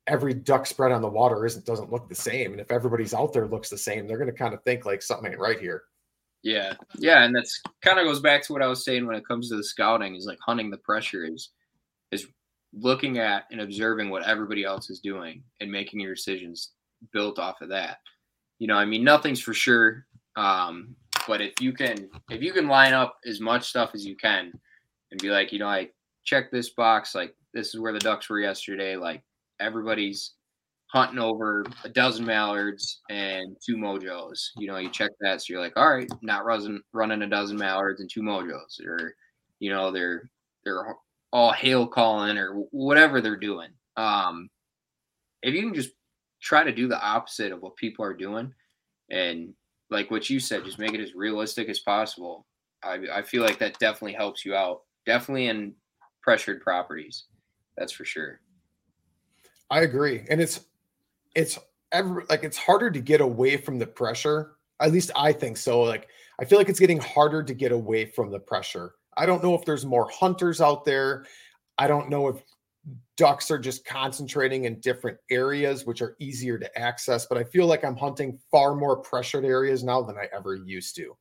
every duck spread on the water isn't doesn't look the same. And if everybody's out there looks the same, they're going to kind of think like something ain't right here.
Yeah, yeah, and that's kind of goes back to what I was saying when it comes to the scouting is like hunting the pressure is is looking at and observing what everybody else is doing and making your decisions built off of that. You know, I mean, nothing's for sure, um, but if you can if you can line up as much stuff as you can and be like, you know, I check this box, like this is where the ducks were yesterday, like everybody's hunting over a dozen mallards and two mojos. You know, you check that, so you're like, all right, not running running a dozen mallards and two mojos, or you know, they're they're all hail calling or whatever they're doing. Um, if you can just try to do the opposite of what people are doing, and like what you said, just make it as realistic as possible. I I feel like that definitely helps you out. Definitely in pressured properties, that's for sure.
I agree, and it's it's ever like it's harder to get away from the pressure. At least I think so. Like I feel like it's getting harder to get away from the pressure. I don't know if there's more hunters out there. I don't know if ducks are just concentrating in different areas which are easier to access, but I feel like I'm hunting far more pressured areas now than I ever used to.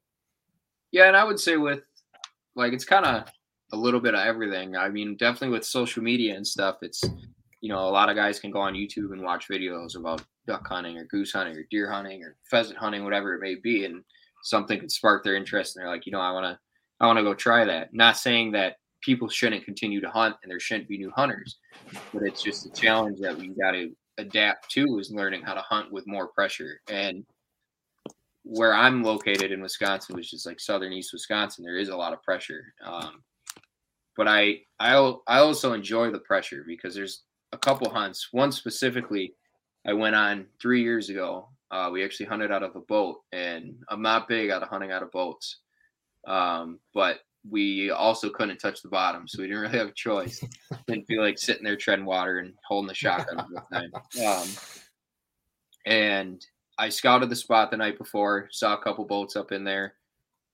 Yeah, and I would say with like it's kind of a little bit of everything. I mean, definitely with social media and stuff, it's you know, a lot of guys can go on YouTube and watch videos about duck hunting or goose hunting or deer hunting or pheasant hunting, whatever it may be, and something could spark their interest, and they're like, you know, I want to, I want to go try that. Not saying that people shouldn't continue to hunt and there shouldn't be new hunters, but it's just a challenge that we got to adapt to is learning how to hunt with more pressure. And where I'm located in Wisconsin, which is like southern East Wisconsin, there is a lot of pressure. Um, but I, I, I also enjoy the pressure because there's a couple hunts. One specifically, I went on three years ago. Uh, we actually hunted out of a boat, and I'm not big out of hunting out of boats, um, but we also couldn't touch the bottom, so we didn't really have a choice. didn't feel like sitting there treading water and holding the shotgun all the time. Um, and I scouted the spot the night before, saw a couple boats up in there.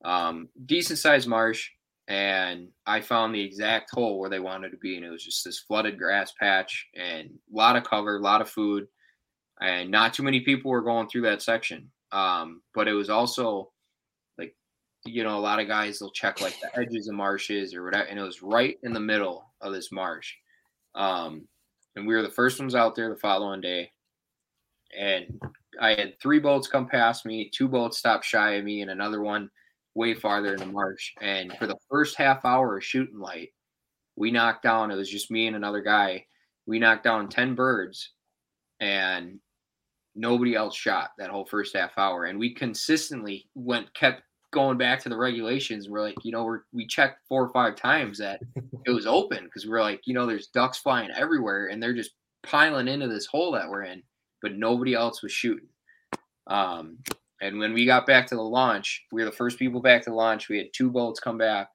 Um, decent sized marsh and I found the exact hole where they wanted to be, and it was just this flooded grass patch and a lot of cover, a lot of food, and not too many people were going through that section. Um, but it was also like, you know, a lot of guys will check like the edges of marshes or whatever, and it was right in the middle of this marsh. Um, and we were the first ones out there the following day, and I had three boats come past me, two boats stopped shy of me, and another one way farther in the marsh. And for the first half hour of shooting light, we knocked down, it was just me and another guy. We knocked down 10 birds and nobody else shot that whole first half hour. And we consistently went, kept going back to the regulations. We're like, you know, we're, we checked four or five times that it was open because we're like, you know, there's ducks flying everywhere and they're just piling into this hole that we're in, but nobody else was shooting. Um, and when we got back to the launch, we were the first people back to the launch. We had two boats come back,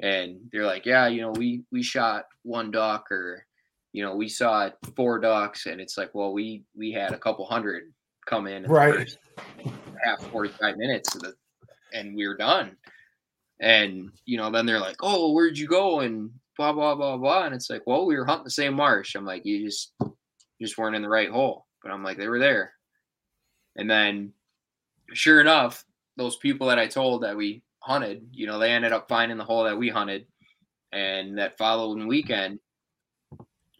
and they're like, "Yeah, you know, we we shot one duck, or you know, we saw four ducks." And it's like, well, we we had a couple hundred come in, in
right?
half forty five minutes, the, and we were done. And you know, then they're like, "Oh, where'd you go?" And blah blah blah blah. And it's like, well, we were hunting the same marsh. I'm like, you just you just weren't in the right hole. But I'm like, they were there. And then sure enough, those people that I told that we hunted, you know, they ended up finding the hole that we hunted. And that following weekend,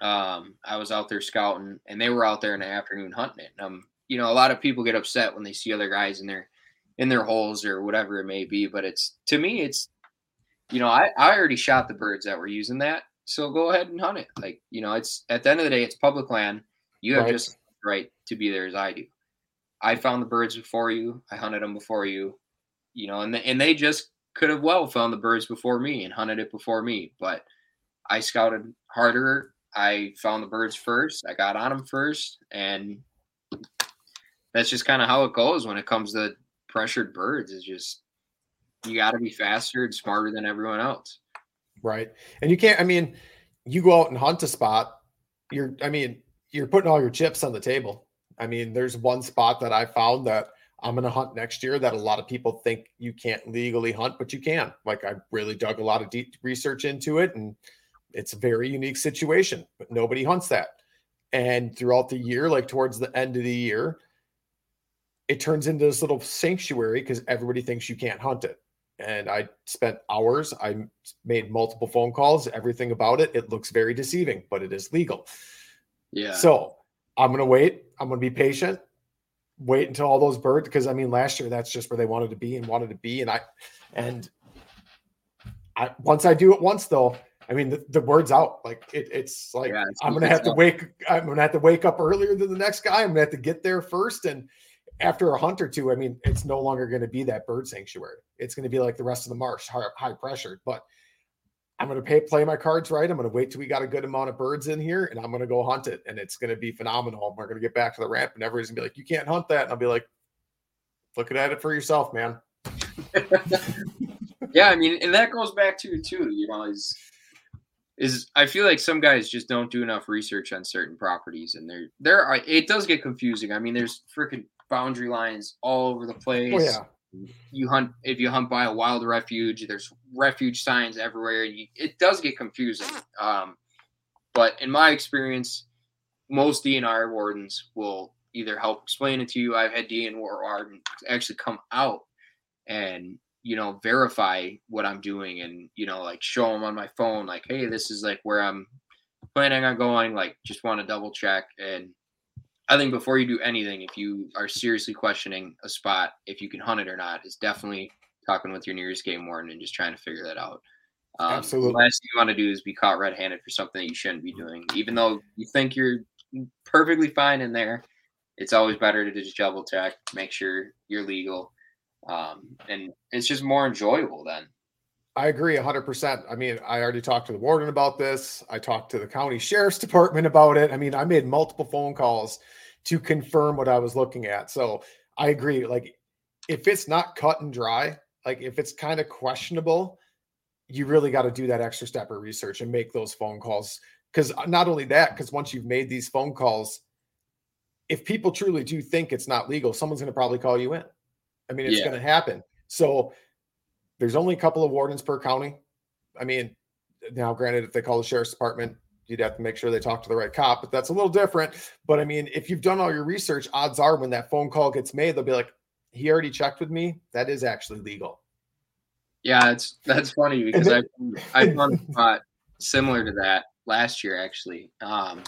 um, I was out there scouting, and they were out there in the afternoon hunting it. Um, you know, a lot of people get upset when they see other guys in their in their holes or whatever it may be. But it's to me, it's you know, I I already shot the birds that were using that, so go ahead and hunt it. Like you know, it's at the end of the day, it's public land. You have right. just right to be there as I do. I found the birds before you. I hunted them before you. You know, and they, and they just could have well found the birds before me and hunted it before me. But I scouted harder. I found the birds first. I got on them first, and that's just kind of how it goes when it comes to pressured birds. Is just you got to be faster and smarter than everyone else.
Right, and you can't. I mean, you go out and hunt a spot you're I mean, you're putting all your chips on the table. I mean, there's one spot that I found that I'm going to hunt next year that a lot of people think you can't legally hunt, but you can. Like I really dug a lot of deep research into it and it's a very unique situation, but nobody hunts that. And throughout the year, like towards the end of the year, it turns into this little sanctuary because everybody thinks you can't hunt it. And I spent hours, I made multiple phone calls, everything about it. It looks very deceiving, but it is legal.
Yeah.
So I'm going to wait. I'm going to be patient, wait until all those birds, because I mean, last year that's just where they wanted to be and wanted to be. And I, and I, once I do it once though, I mean, the, the word's out. Like it, it's like
Yeah, it's-
I'm gonna have to wake. I'm gonna have to wake up earlier than the next guy. I'm gonna have to get there first. And after a hunt or two, I mean, it's no longer going to be that bird sanctuary. It's going to be like the rest of the marsh, high, high pressure. But I'm going to pay play my cards right. I'm going to wait till we got a good amount of birds in here, and I'm going to go hunt it, and it's going to be phenomenal. We're going to get back to the ramp, and everybody's going to be like, "You can't hunt that," and I'll be like, "Looking at it for yourself, man."
yeah, I mean, and that goes back to too, you know, is is I feel like some guys just don't do enough research on certain properties, and there there are it does get confusing. I mean, there's freaking boundary lines all over the place.
Oh yeah,
You hunt if you hunt by a wild refuge, there's refuge signs everywhere. You, it does get confusing. Um, but in my experience, most DNR wardens will either help explain it to you. I've had DNR warden actually come out and you know verify what I'm doing and you know like show them on my phone like hey this is like where I'm planning on going like just want to double check and I think before you do anything if you are seriously questioning a spot if you can hunt it or not is definitely talking with your nearest game warden and just trying to figure that out. Um,
Absolutely.
The last thing you want to do is be caught red-handed for something that you shouldn't be doing, even though you think you're perfectly fine in there. It's always better to just double check, make sure you're legal, um, and it's just more enjoyable then.
I agree 100%. I mean, I already talked to the warden about this. I talked to the county sheriff's department about it. I mean, I made multiple phone calls to confirm what I was looking at. So I agree. Like, if it's not cut and dry, like if it's kind of questionable, you really got to do that extra step of research and make those phone calls. Because uh, not only that, because once you've made these phone calls, if people truly do think it's not legal, someone's going to probably call you in. I mean, it's
Yeah.
going to happen. So there's only a couple of wardens per county. I mean, now granted, if they call the sheriff's department, you'd have to make sure they talk to the right cop, but that's a little different. But I mean, if you've done all your research, odds are when that phone call gets made, they'll be like, he already checked with me. That is actually legal.
Yeah, it's that's funny because I I found a spot similar to that last year actually, um,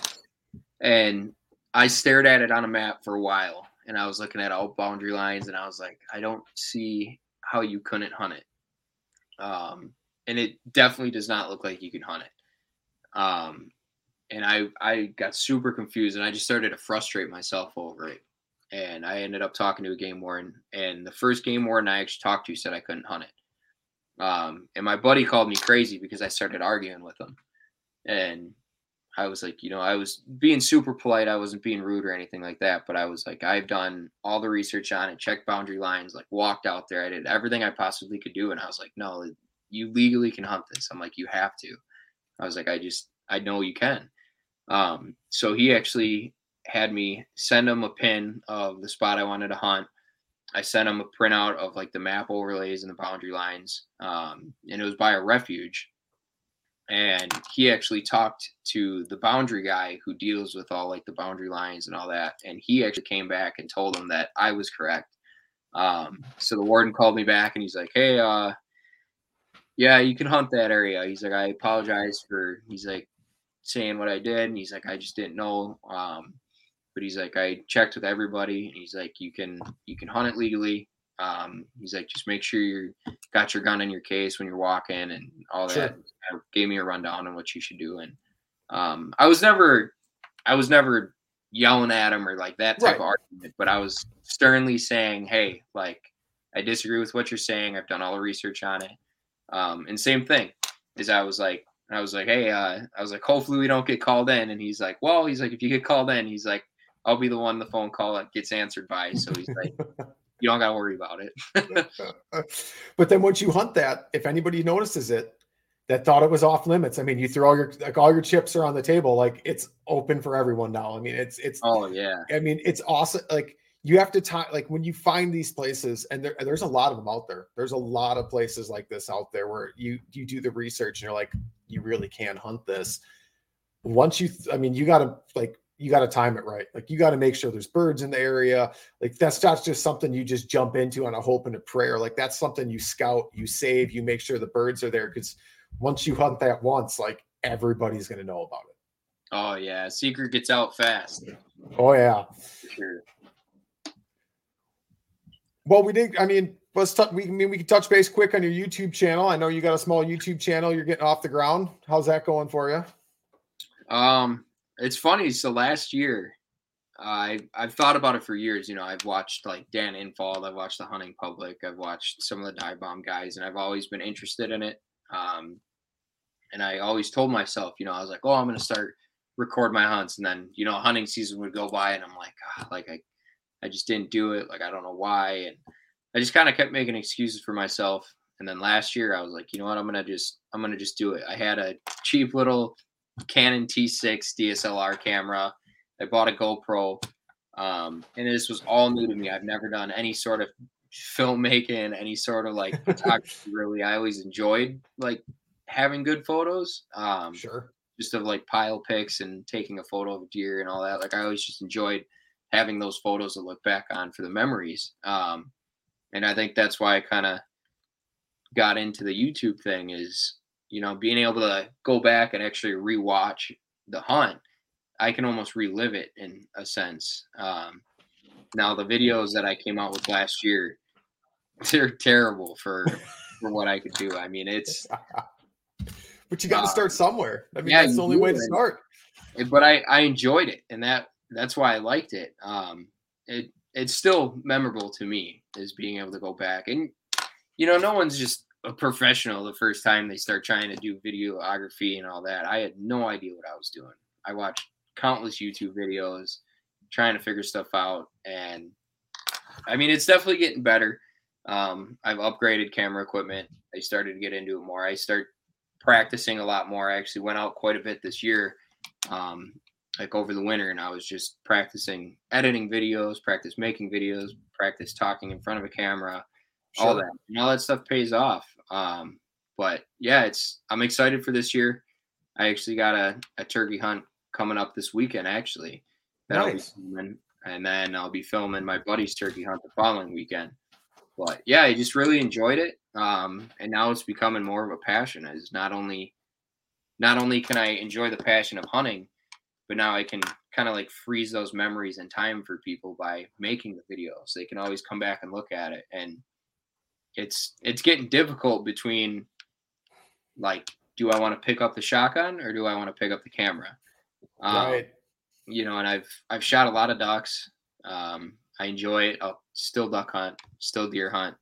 and I stared at it on a map for a while, and I was looking at all boundary lines, and I was like, I don't see how you couldn't hunt it, um, and it definitely does not look like you can hunt it, um, and I I got super confused, and I just started to frustrate myself over it, and I ended up talking to a game warden, and the first game warden I actually talked to said I couldn't hunt it. Um, and my buddy called me crazy because I started arguing with him. And I was like, you know, I was being super polite. I wasn't being rude or anything like that. But I was like, I've done all the research on it, checked boundary lines, like walked out there. I did everything I possibly could do. And I was like, no, you legally can hunt this. I'm like, you have to. I was like, I just, I know you can. Um, so he actually had me send him a pin of the spot I wanted to hunt. I sent him a printout of like the map overlays and the boundary lines. Um, and it was by a refuge. And he actually talked to the boundary guy who deals with all like the boundary lines and all that. And he actually came back and told him that I was correct. Um, so the warden called me back and he's like, Hey, uh, yeah, you can hunt that area. He's like, I apologize for, he's like, saying what I did. And he's like, I just didn't know. Um, but he's like, I checked with everybody, and he's like, you can you can hunt it legally. Um, he's like, just make sure you got your gun in your case when you're walking and all
Sure.
that. Gave me a rundown on what you should do, and um, I was never, I was never yelling at him or like that type of argument, but I was sternly saying, hey, like, I disagree with what you're saying. I've done all the research on it. Um, and same thing is I was like, I was like, hey, uh, I was like, hopefully we don't get called in. And he's like, well, he's like, if you get called in, he's like, I'll be the one the phone call that gets answered by. So he's like, you don't got to worry about it.
but then once you hunt that, if anybody notices it, that thought it was off limits. I mean, you throw all your like all your chips are on the table, like it's open for everyone now. I mean, it's it's
Oh yeah.
I mean, it's awesome. Like you have to time like when you find these places, and there, there's a lot of them out there. There's a lot of places like this out there where you you do the research and you're like, you really can hunt this. Once you, I mean, you got to like you got to time it right. Like you got to make sure there's birds in the area. Like that's not just something you just jump into on a hope and a prayer. Like that's something you scout, you save, you make sure the birds are there because once you hunt that once, like everybody's to know about it.
Oh yeah. Secret gets out fast.
Oh yeah.
Sure.
Well, we did. I mean, let's touch. We I mean we can touch base quick on your YouTube channel. I know you got a small YouTube channel. You're getting off the ground. How's that going for you?
Um, it's funny. So last year, I I've thought about it for years. You know, I've watched like Dan Infalt. I've watched the Hunting Public. I've watched some of the Dive Bomb guys, and I've always been interested in it. Um, and I always told myself, you know, I was like, oh, I'm gonna start record my hunts, and then you know, hunting season would go by, and I'm like, ah, like I, I just didn't do it. Like I don't know why, and I just kind of kept making excuses for myself. And then last year, I was like, you know what, I'm gonna just, I'm gonna just do it. I had a cheap little Canon T6 DSLR camera. I bought a GoPro, um, and this was all new to me. I've never done any sort of filmmaking, any sort of like photography. Really, I always enjoyed like having good photos. Um,
Sure.
just of like pile pics and taking a photo of a deer and all that. Like I always just enjoyed having those photos to look back on for the memories. Um, and I think that's why I kind of got into the YouTube thing is, you know, being able to go back and actually rewatch the hunt. I can almost relive it in a sense. Um, now the videos that I came out with last year, they're terrible for for what I could do. I mean, it's
But you got to
Uh,
start somewhere. I mean,
yeah,
that's the only way to start.
but I I enjoyed it, and that that's why I liked it. Um, it it's still memorable to me is being able to go back and you know no one's just a professional the first time they start trying to do videography and all that. I had no idea what I was doing. I watched countless YouTube videos trying to figure stuff out, and I mean it's definitely getting better. Um, I've upgraded camera equipment. I started to get into it more. I start practicing a lot more. I actually went out quite a bit this year um, like over the winter, and I was just practicing editing videos, practice making videos, practice talking in front of a camera, all that. And all that stuff pays off. Um, but yeah, it's I'm excited for this year. I actually got a, a turkey hunt coming up this weekend, actually. that I'll be
Nice.
filming, and then I'll be filming my buddy's turkey hunt the following weekend. But yeah, I just really enjoyed it. Um, and now it's becoming more of a passion. Is not only not only can I enjoy the passion of hunting, but now I can kind of like freeze those memories in time for people by making the videos. They can always come back and look at it. And it's it's getting difficult between like, do I want to pick up the shotgun or do I want to pick up the camera? Um,
right.
you know, and I've I've shot a lot of ducks. Um, I enjoy it. I'll still duck hunt, still deer hunt.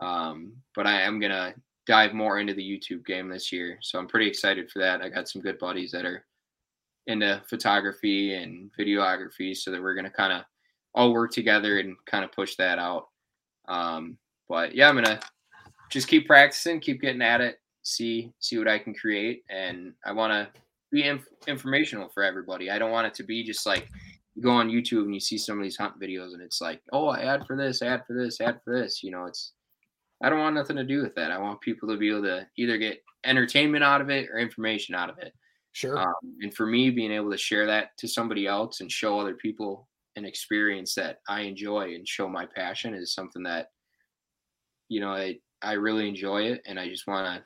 Um, but I am gonna dive more into the YouTube game this year, so I'm pretty excited for that. I got some good buddies that are into photography and videography, so that we're gonna kind of all work together and kind of push that out. Um, but yeah, I'm gonna just keep practicing, keep getting at it, see see what I can create, and I want to be inf- informational for everybody. I don't want it to be just like you go on YouTube and you see some of these hunt videos and it's like, oh, I ad for this, ad for this, ad for this. You know, it's I don't want nothing to do with that. I want people to be able to either get entertainment out of it or information out of it.
Sure.
Um, and for me, being able to share that to somebody else and show other people an experience that I enjoy and show my passion is something that, you know, I, I really enjoy it. And I just want to,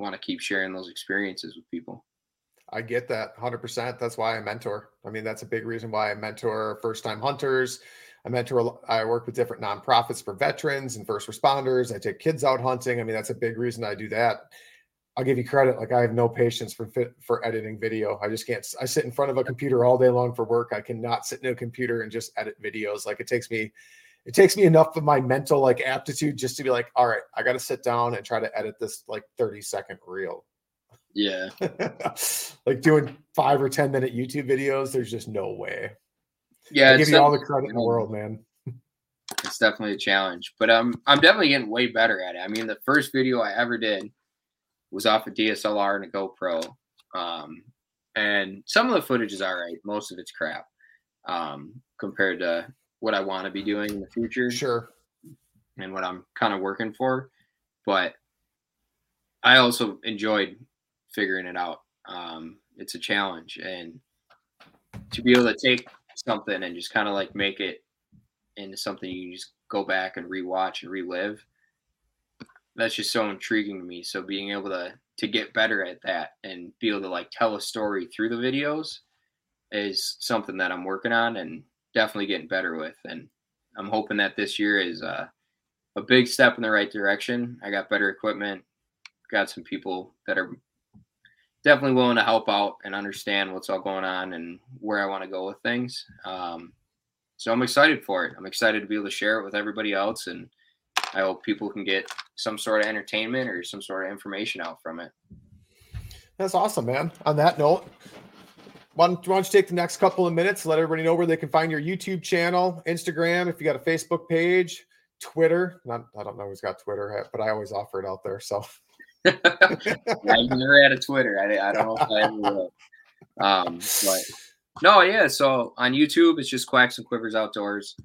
want to keep sharing those experiences with people.
I get that 100%. That's why I mentor. I mean, that's a big reason why I mentor first time hunters. I mentor, I work with different nonprofits for veterans and first responders. I take kids out hunting. I mean, that's a big reason I do that. I'll give you credit. Like I have no patience for for editing video. I just can't. I sit in front of a computer all day long for work. I cannot sit in a computer and just edit videos. Like it takes me, it takes me enough of my mental like aptitude just to be like, all right, I got to sit down and try to edit this like 30 second reel.
Yeah.
like doing five or 10 minute YouTube videos, there's just no way.
Yeah.
I give you all the credit in the world, man.
it's definitely a challenge but um i'm definitely getting way better at it i mean the first video i ever did was off a DSLR and a GoPro. Um, and some of the footage is all right. Most of it's crap um, compared to what I want to be doing in the future.
Sure.
And what I'm kind of working for. But I also enjoyed figuring it out. Um, it's a challenge. And to be able to take something and just kind of like make it into something you just go back and rewatch and relive that's just so intriguing to me. So being able to to get better at that and be able to like tell a story through the videos is something that i'm working on and definitely getting better with. And i'm hoping that this year is uh, a big step in the right direction. I got better equipment got some people that are definitely willing to help out and understand what's all going on and where i want to go with things. Um, so i'm excited for it. I'm excited to be able to share it with everybody else and I hope people can get some sort of entertainment or some sort of information out from it.
That's awesome, man. On that note, why don't, why don't you take the next couple of minutes, let everybody know where they can find your YouTube channel, Instagram, if you got a Facebook page, Twitter. Not, I don't know who's got Twitter, but I always offer it out there. So
I never had a Twitter. I, I don't know if I ever will. Um, but no, yeah. So on YouTube, it's just Quacks and Quivers Outdoors.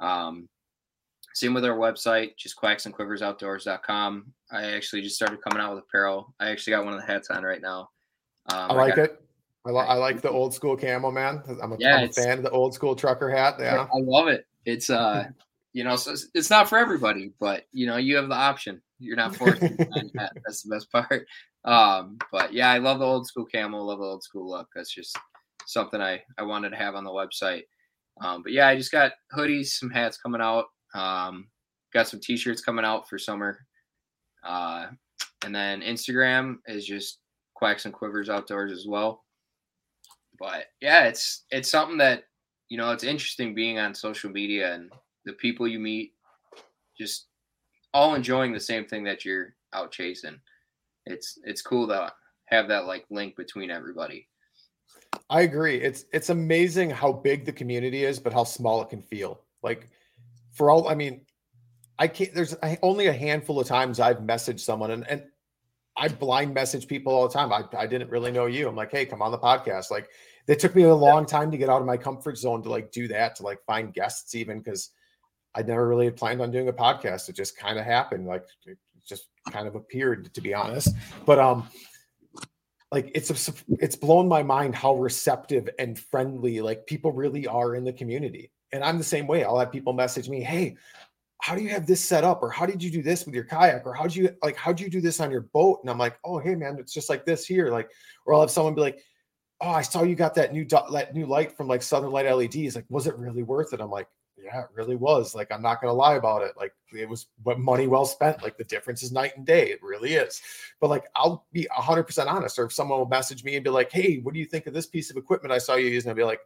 Um, same with our website, just quacksandquiversoutdoors.com. I actually just started coming out with apparel. I actually got one of the hats on right now.
Um, I like I got, it. I, li- I, like the old school camo, man. I'm a, yeah, I'm a fan of the old school trucker hat. Yeah,
I love it. It's uh, you know, so it's, it's not for everybody, but you know, you have the option. You're not forced. That's the best part. Um, but yeah, I love the old school camo. Love the old school look. That's just something I I wanted to have on the website. Um, but yeah, I just got hoodies, some hats coming out. Um, got some t-shirts coming out for summer. Uh, and then Instagram is just Quacks and Quivers Outdoors as well. But yeah, it's it's something that you know it's interesting being on social media and the people you meet, just all enjoying the same thing that you're out chasing. It's it's cool to have that like link between everybody.
I agree. It's it's amazing how big the community is, but how small it can feel. Like for all, I mean, I can't, there's only a handful of times I've messaged someone and, and I blind message people all the time. I, I didn't really know you. I'm like, hey, come on the podcast. Like, it took me a long time to get out of my comfort zone to like do that, to like find guests, even because I never really had planned on doing a podcast. It just kind of happened. Like, it just kind of appeared, to be honest. But, um, like it's a, it's blown my mind how receptive and friendly like people really are in the community and I'm the same way. I'll have people message me, "Hey, how do you have this set up? Or how did you do this with your kayak? Or how do you like how do you do this on your boat? And i'm like oh hey man it's just like this here. Like or i'll have someone be like oh i saw you got that new that new light from like southern light leds like was it really worth it? I'm like yeah it really was. Like i'm not gonna lie about it. Like it was money well spent. Like the difference is night and day. It really is. But like i'll be 100% honest. Or if someone will message me and be like hey what do you think of this piece of equipment i saw you using? I'll be like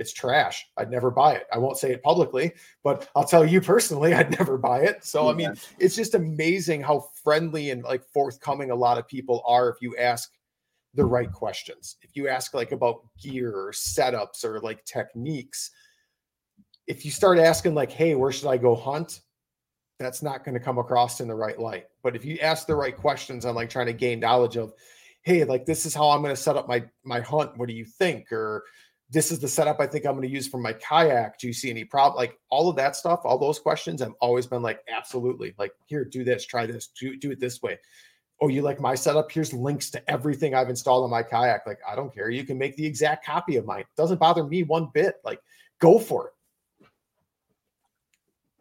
it's trash. I'd never buy it. I won't say it publicly, but I'll tell you personally, I'd never buy it. So, yeah. I mean, it's just amazing how friendly and like forthcoming a lot of people are if you ask the right questions. If you ask like about gear or setups or like techniques, if you start asking like, hey, where should I go hunt? That's not going to come across in the right light. But if you ask the right questions on like trying to gain knowledge of, hey, like this is how I'm going to set up my my hunt. What do you think? Or this is the setup I think I'm going to use for my kayak. Do you see any problem? Like all of that stuff, all those questions, I've always been like, absolutely. Like, here, do this, try this, do, do it this way. Oh, you like my setup? Here's links to everything I've installed on my kayak. Like, I don't care. You can make the exact copy of mine. It doesn't bother me one bit. Like, go for it.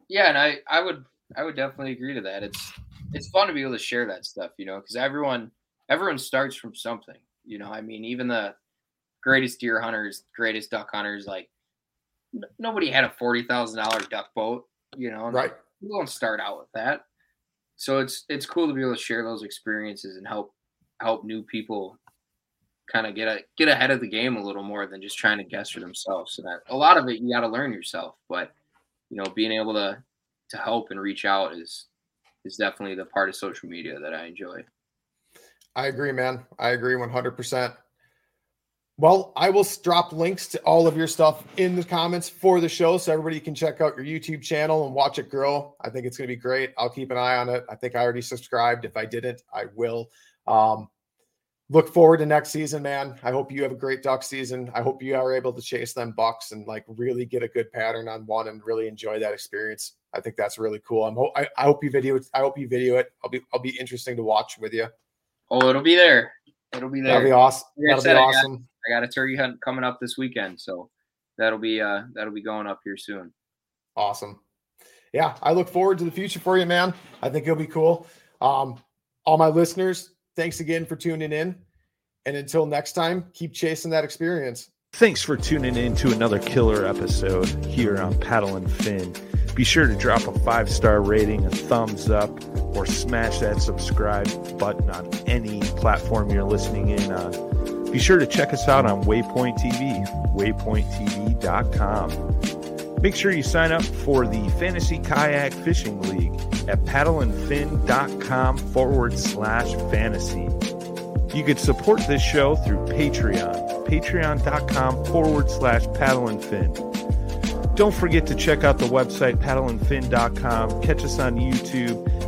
Yeah, and I I would I would definitely agree to that. It's it's fun to be able to share that stuff, you know, because everyone everyone starts from something. You know, I mean, even the greatest deer hunters, greatest duck hunters. Like n- nobody had a forty thousand dollar duck boat, you know.
Right.
You don't start out with that. So it's it's cool to be able to share those experiences and help help new people kind of get a get ahead of the game a little more than just trying to guess for themselves. So that a lot of it you got to learn yourself, but you know, being able to to help and reach out is is definitely the part of social media that I enjoy.
I agree, man. I agree 100%. Well, I will drop links to all of your stuff in the comments for the show so everybody can check out your YouTube channel and watch it grow. I think it's going to be great. I'll keep an eye on it. I think I already subscribed. If I didn't, I will. Um, look forward to next season, man. I hope you have a great duck season. I hope you are able to chase them bucks and like really get a good pattern on one and really enjoy that experience. I think that's really cool. I'm ho- I, I hope you video it. I hope you video it. I'll be I'll be interesting to watch with you.
Oh, it'll be there. It'll be there.
That'll be awesome. That'll be awesome.
I got a turkey hunt coming up this weekend, so that'll be uh that'll be going up here soon.
Awesome. Yeah, I look forward to the future for you, man. I think it'll be cool. Um, all my listeners, thanks again for tuning in. And until next time, keep chasing that experience.
Thanks for tuning in to another killer episode here on Paddle and Fin. Be sure to drop a five star rating, a thumbs up, or smash that subscribe button on any platform you're listening in on. Be sure to check us out on Waypoint TV, waypointtv.com. Make sure you sign up for the Fantasy Kayak Fishing League at paddleandfin.com forward slash fantasy. You could support this show through Patreon, patreon.com forward slash paddle and fin. Don't forget to check out the website paddleandfin.com. Catch us on YouTube.